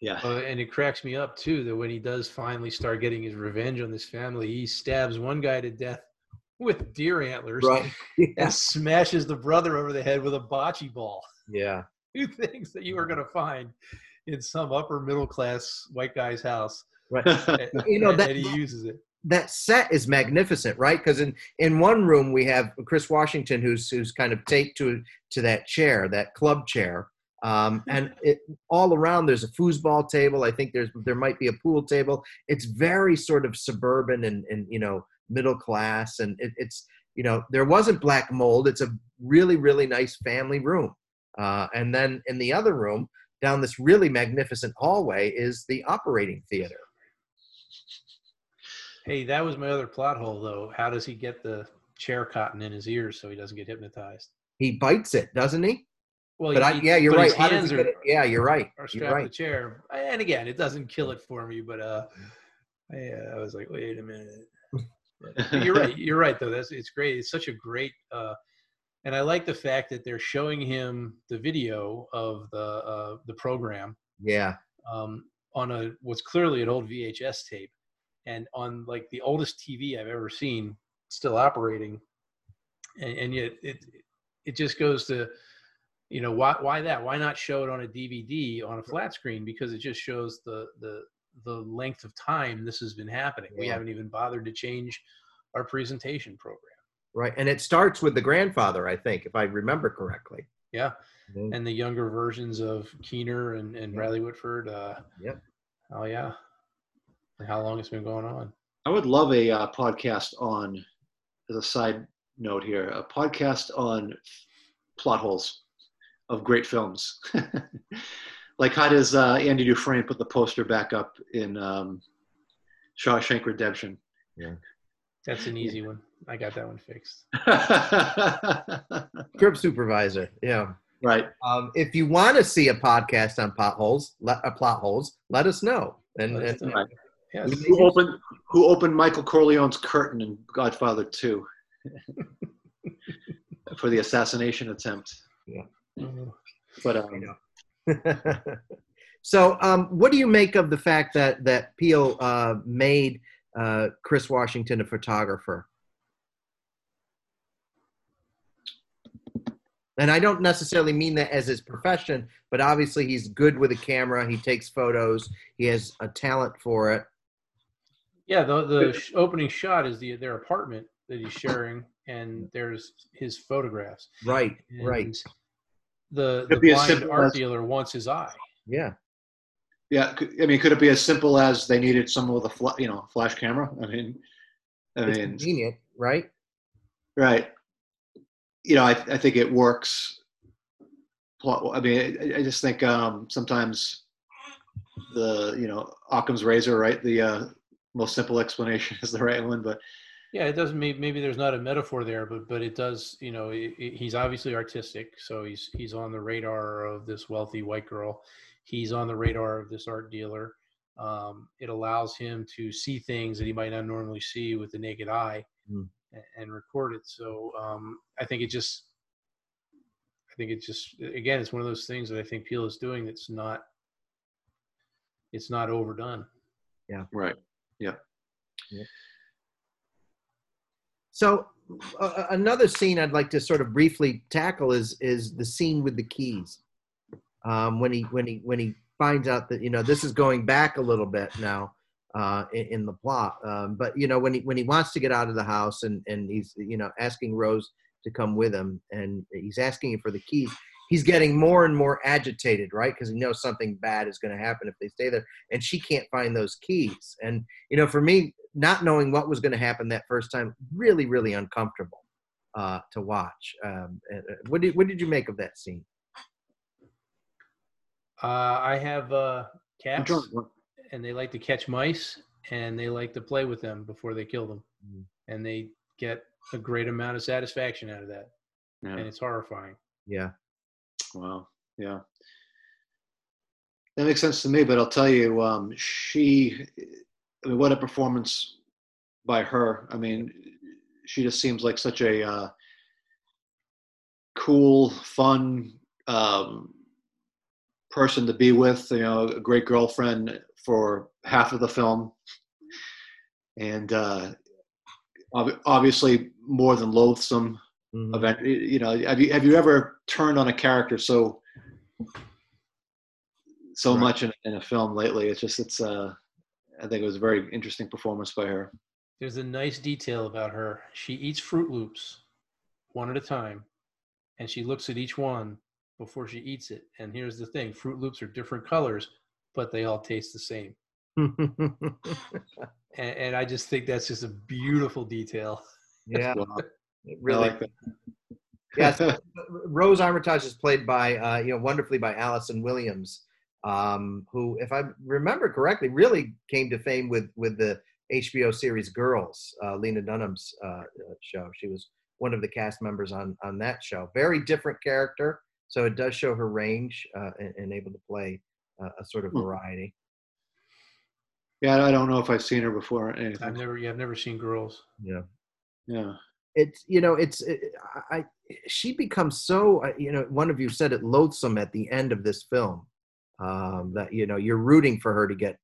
Yeah. Uh, and it cracks me up too that when he does finally start getting his revenge on this family, he stabs one guy to death with deer antlers right. [laughs] yeah. and smashes the brother over the head with a bocce ball. Yeah. [laughs] Two things that you are going to find in some upper middle class white guy's house. Right. [laughs] And, You know, that- he uses it. that set is magnificent, right? Because in in one room we have Chris Washington, who's who's kind of taped to to that chair, that club chair, um, and it all around there's a foosball table. I think there's there might be a pool table. It's very sort of suburban and and you know middle class, and it, it's you know there wasn't black mold. It's a really really nice family room, uh, and then in the other room down this really magnificent hallway is the operating theater. Hey, that was my other plot hole, though. How does he get the chair cotton in his ears so he doesn't get hypnotized? He bites it, doesn't he? Well, But I, yeah, you're but right. How hands are, it? Yeah, you're right. You're strapped right. the chair. And again, it doesn't kill it for me, but uh, I, uh, I was like, wait a minute. But you're right. [laughs] You're right, though. That's it's great. It's such a great, uh, and I like the fact that they're showing him the video of the uh, the program Yeah, um, on a what's clearly an old VHS tape, and on like the oldest TV I've ever seen, still operating, and, and yet it it just goes to, you know, why why that? Why not show it on a DVD on a flat screen? Because it just shows the the the length of time this has been happening. We haven't even bothered to change our presentation program. right. And it starts with the grandfather, I think, if I remember correctly. Yeah, Mhm. and the younger versions of Keener and, and Yeah. Bradley Whitford. Uh, Yep. Oh yeah. And how long it's been going on? I would love a uh, podcast on, as a side note here, a podcast on plot holes of great films. [laughs] like, how does uh, Andy Dufresne put the poster back up in um, Shawshank Redemption? Yeah, that's an easy one. I got that one fixed. [laughs] Script supervisor. Yeah. right. Um, if you want to see a podcast on potholes, let, uh, plot holes, let us know. And, Let and know. Yes. Who opened Who opened Michael Corleone's curtain in Godfather Two [laughs] for the assassination attempt? Mhm. But um, [laughs] so, um, what do you make of the fact that that Peele uh, made uh, Chris Washington a photographer? And I don't necessarily mean that as his profession, but obviously he's good with a camera. He takes photos. He has a talent for it. Yeah, the the sh- opening shot is the their apartment that he's sharing, and there's his photographs. Right, And right. The the blind simple art as- dealer wants his eye. Yeah, yeah, I mean, could it be as simple as they needed someone with a fla- you know flash camera? I mean, I it's mean, convenient, right? right? You know, I I think it works. I mean, I, I just think um, sometimes the you know Occam's razor, right? The uh, most simple explanation [laughs] is the right one, but Yeah, it doesn't. Maybe, maybe there's not a metaphor there, but but it does. You know, i i he's obviously artistic, so he's he's on the radar of this wealthy white girl. He's on the radar of this art dealer. Um, it allows him to see things that he might not normally see with the naked eye, Mm. a- and record it. So um, I think it just, I think it just again, it's one of those things that I think Peele is doing that's not, it's not overdone. Yeah. Right. So uh, another scene I'd like to sort of briefly tackle is is the scene with the keys. Um, when he when he when he finds out that you know this is going back a little bit now uh, in, in the plot, um, but you know when he when he wants to get out of the house and and he's you know asking Rose to come with him and he's asking for the keys. He's getting more and more agitated, right? Because he knows something bad is going to happen if they stay there, and she can't find those keys. And you know, for me, not knowing what was going to happen that first time, really, really uncomfortable uh, to watch. Um, uh, what did what did you make of that scene? Uh, I have uh, cats. and they like to catch mice and they like to play with them before they kill them Mm. and they get a great amount of satisfaction out of that Yeah. and it's horrifying Yeah, Wow. Yeah. That makes sense to me, but I'll tell you, um, she, I mean, what a performance by her. I mean, she just seems like such a uh, cool, fun um, person to be with, you know, a great girlfriend for half of the film. And uh, ob- obviously more than loathsome Mhm. event. You know, have you have you ever turned on a character so so Right. much in, in a film lately? It's just it's uh, I think it was a very interesting performance by her. There's a nice detail about her. She eats Froot Loops one at a time, and she looks at each one before she eats it. And here's the thing: Froot Loops are different colors, but they all taste the same. [laughs] And, and I just think that's just a beautiful detail. yeah, it really. like that. Yes, [laughs] Rose Armitage is played by, uh, you know, wonderfully by Allison Williams, um, who, if I remember correctly, really came to fame with with the HBO series Girls, uh, Lena Dunham's uh, uh, show. She was one of the cast members on on that show. Very different character, so it does show her range uh, and, and able to play uh, a sort of Hmm. variety. yeah, I don't know if I've seen her before. Or anything. I've never, yeah, I've never seen girls. Yeah. yeah. it's you know it's it, I, I she becomes so uh, you know one of you said it loathsome at the end of this film um that you know you're rooting for her to get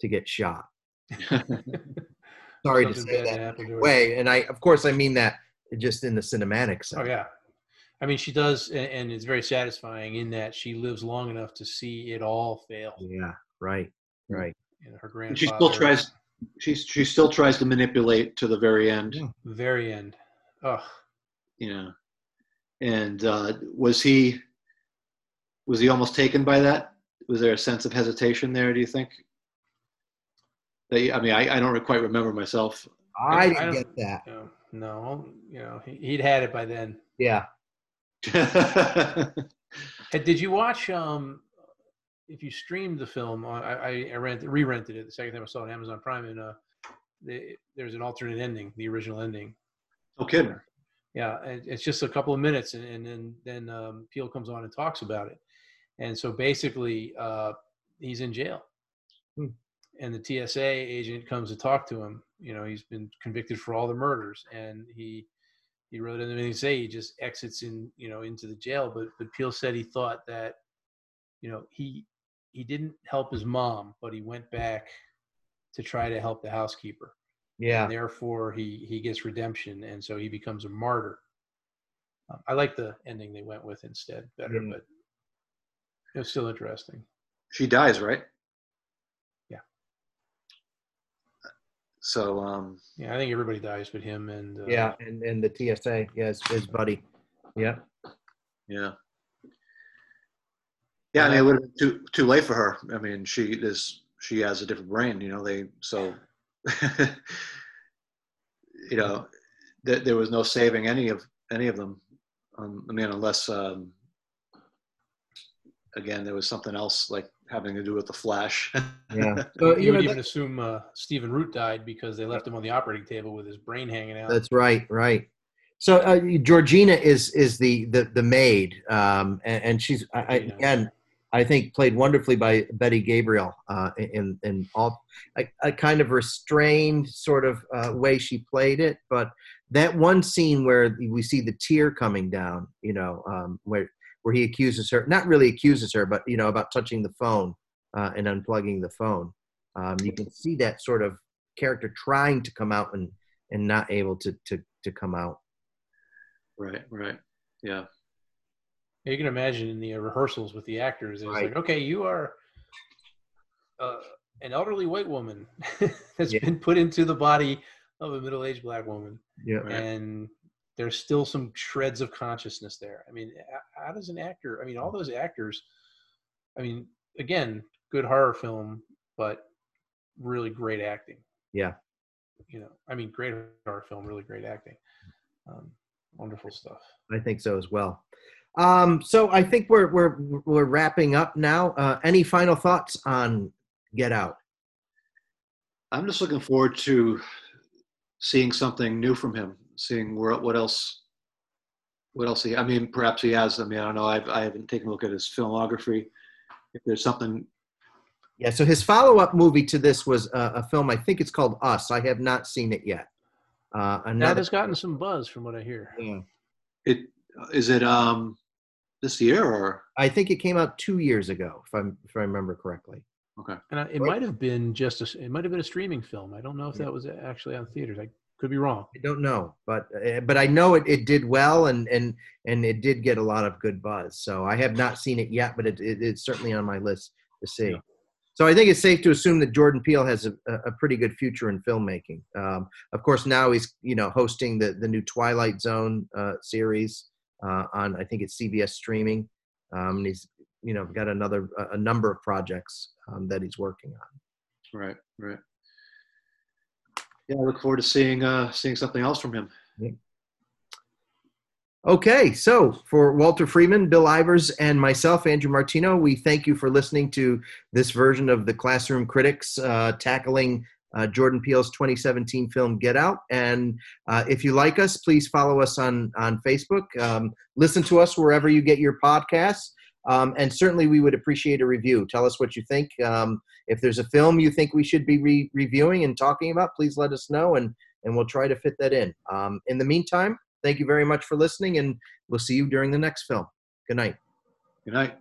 to get shot sorry to say that to way and i of course i mean that just in the cinematic sense Oh yeah, I mean she does, and, and it's very satisfying in that she lives long enough to see it all fail. yeah right right You know, her And grandfather. she still tries. She she still tries to manipulate to the very end. The very end. Oh, You know, and uh, was he was he almost taken by that? Was there a sense of hesitation there? Do you think? That you- I mean, I, I don't quite remember myself. i I didn't don't- get that you know, no, you know he, he'd had it by then. yeah [laughs] Hey, did you watch? Um, if you streamed the film, I, I, I rent, re-rented it the second time I saw it on Amazon Prime, and uh, the, there's an alternate ending, the original ending. no kidding. Yeah, and it's just a couple of minutes, and, and then then um, Peele comes on and talks about it. And so basically, uh, he's in jail, Hmm. and the TSA agent comes to talk to him. You know, he's been convicted for all the murders, and he he really doesn't have anything to say. He just exits in, you know, into the jail. But but Peele said he thought that, you know, he he didn't help his mom, but he went back to try to help the housekeeper yeah and therefore he he gets redemption and so he becomes a martyr um, i like the ending they went with instead better Yeah. but it was still interesting She dies, right? Yeah. So, um, yeah i think everybody dies but him and uh, yeah and and the tsa yes his buddy yeah yeah. Yeah, I mean, it would have been too too late for her. I mean, she is she has a different brain, you know. They so, [laughs] you know, th- there was no saving any of any of them. Um, I mean, unless um, again there was something else like having to do with the Flash. [laughs] yeah so you you know would that- even assume uh, Stephen Root died because they left him on the operating table with his brain hanging out. That's right, right. So uh, Georgina is is the the the maid, um, and, and she's I, I, again, I think played wonderfully by Betty Gabriel uh, in in all a, a kind of restrained sort of uh, way she played it. But that one scene where we see the tear coming down, you know, um, where where he accuses her, not really accuses her, but you know, about touching the phone uh, and unplugging the phone. Um, you can see that sort of character trying to come out and and not able to to to come out. right, right, yeah, you can imagine in the rehearsals with the actors it's Right. like okay you are uh, an elderly white woman [laughs] that's Yeah. been put into the body of a middle-aged black woman Yeah. Right. and there's still some shreds of consciousness there. I mean, h- how does an actor? I mean, all those actors. I mean, again, good horror film, but really great acting. Yeah. You know, I mean, great horror film, really great acting. Um, wonderful stuff. I think so as well. Um, so I think we're we're we're wrapping up now. Uh, any final thoughts on Get Out? I'm just looking forward to seeing something new from him, seeing where, what else, what else he. I mean, perhaps he has. I mean, I don't know. I've I haven't taken a look at his filmography. If there's something, Yeah. So his follow-up movie to this was a, a film. I think it's called Us. I have not seen it yet. Uh, That has gotten some buzz from what I hear. Yeah. it is it um this year or I think it came out two years ago, if I'm if I remember correctly. Okay and I, it Right. might have been just a, it might have been a streaming film. I don't know if Yeah. that was actually on theaters. I Could be wrong. I don't know, but uh, but I know it, it did well and and and it did get a lot of good buzz. So I have not seen it yet, but it, it it's certainly on my list to see. Yeah. So I think it's safe to assume that Jordan Peele has a, a pretty good future in filmmaking. Um, of course, now he's you know hosting the the new Twilight Zone uh, series uh, on I think it's CBS streaming. Um, and he's you know got another a number of projects um, that he's working on. Right, right. Yeah, I look forward to seeing uh, seeing something else from him. Okay, so for Walter Freeman, Bill Ivers, and myself, Andrew Martino, we thank you for listening to this version of the Classroom Critics uh, tackling uh, Jordan Peele's 2017 film Get Out. And uh, if you like us, please follow us on on Facebook. Um, listen to us wherever you get your podcasts. Um, and certainly, we would appreciate a review. Tell us what you think. Um, if there's a film you think we should be re- reviewing and talking about, please let us know, and and we'll try to fit that in. Um, in the meantime, thank you very much for listening, and we'll see you during the next film. Good night. Good night.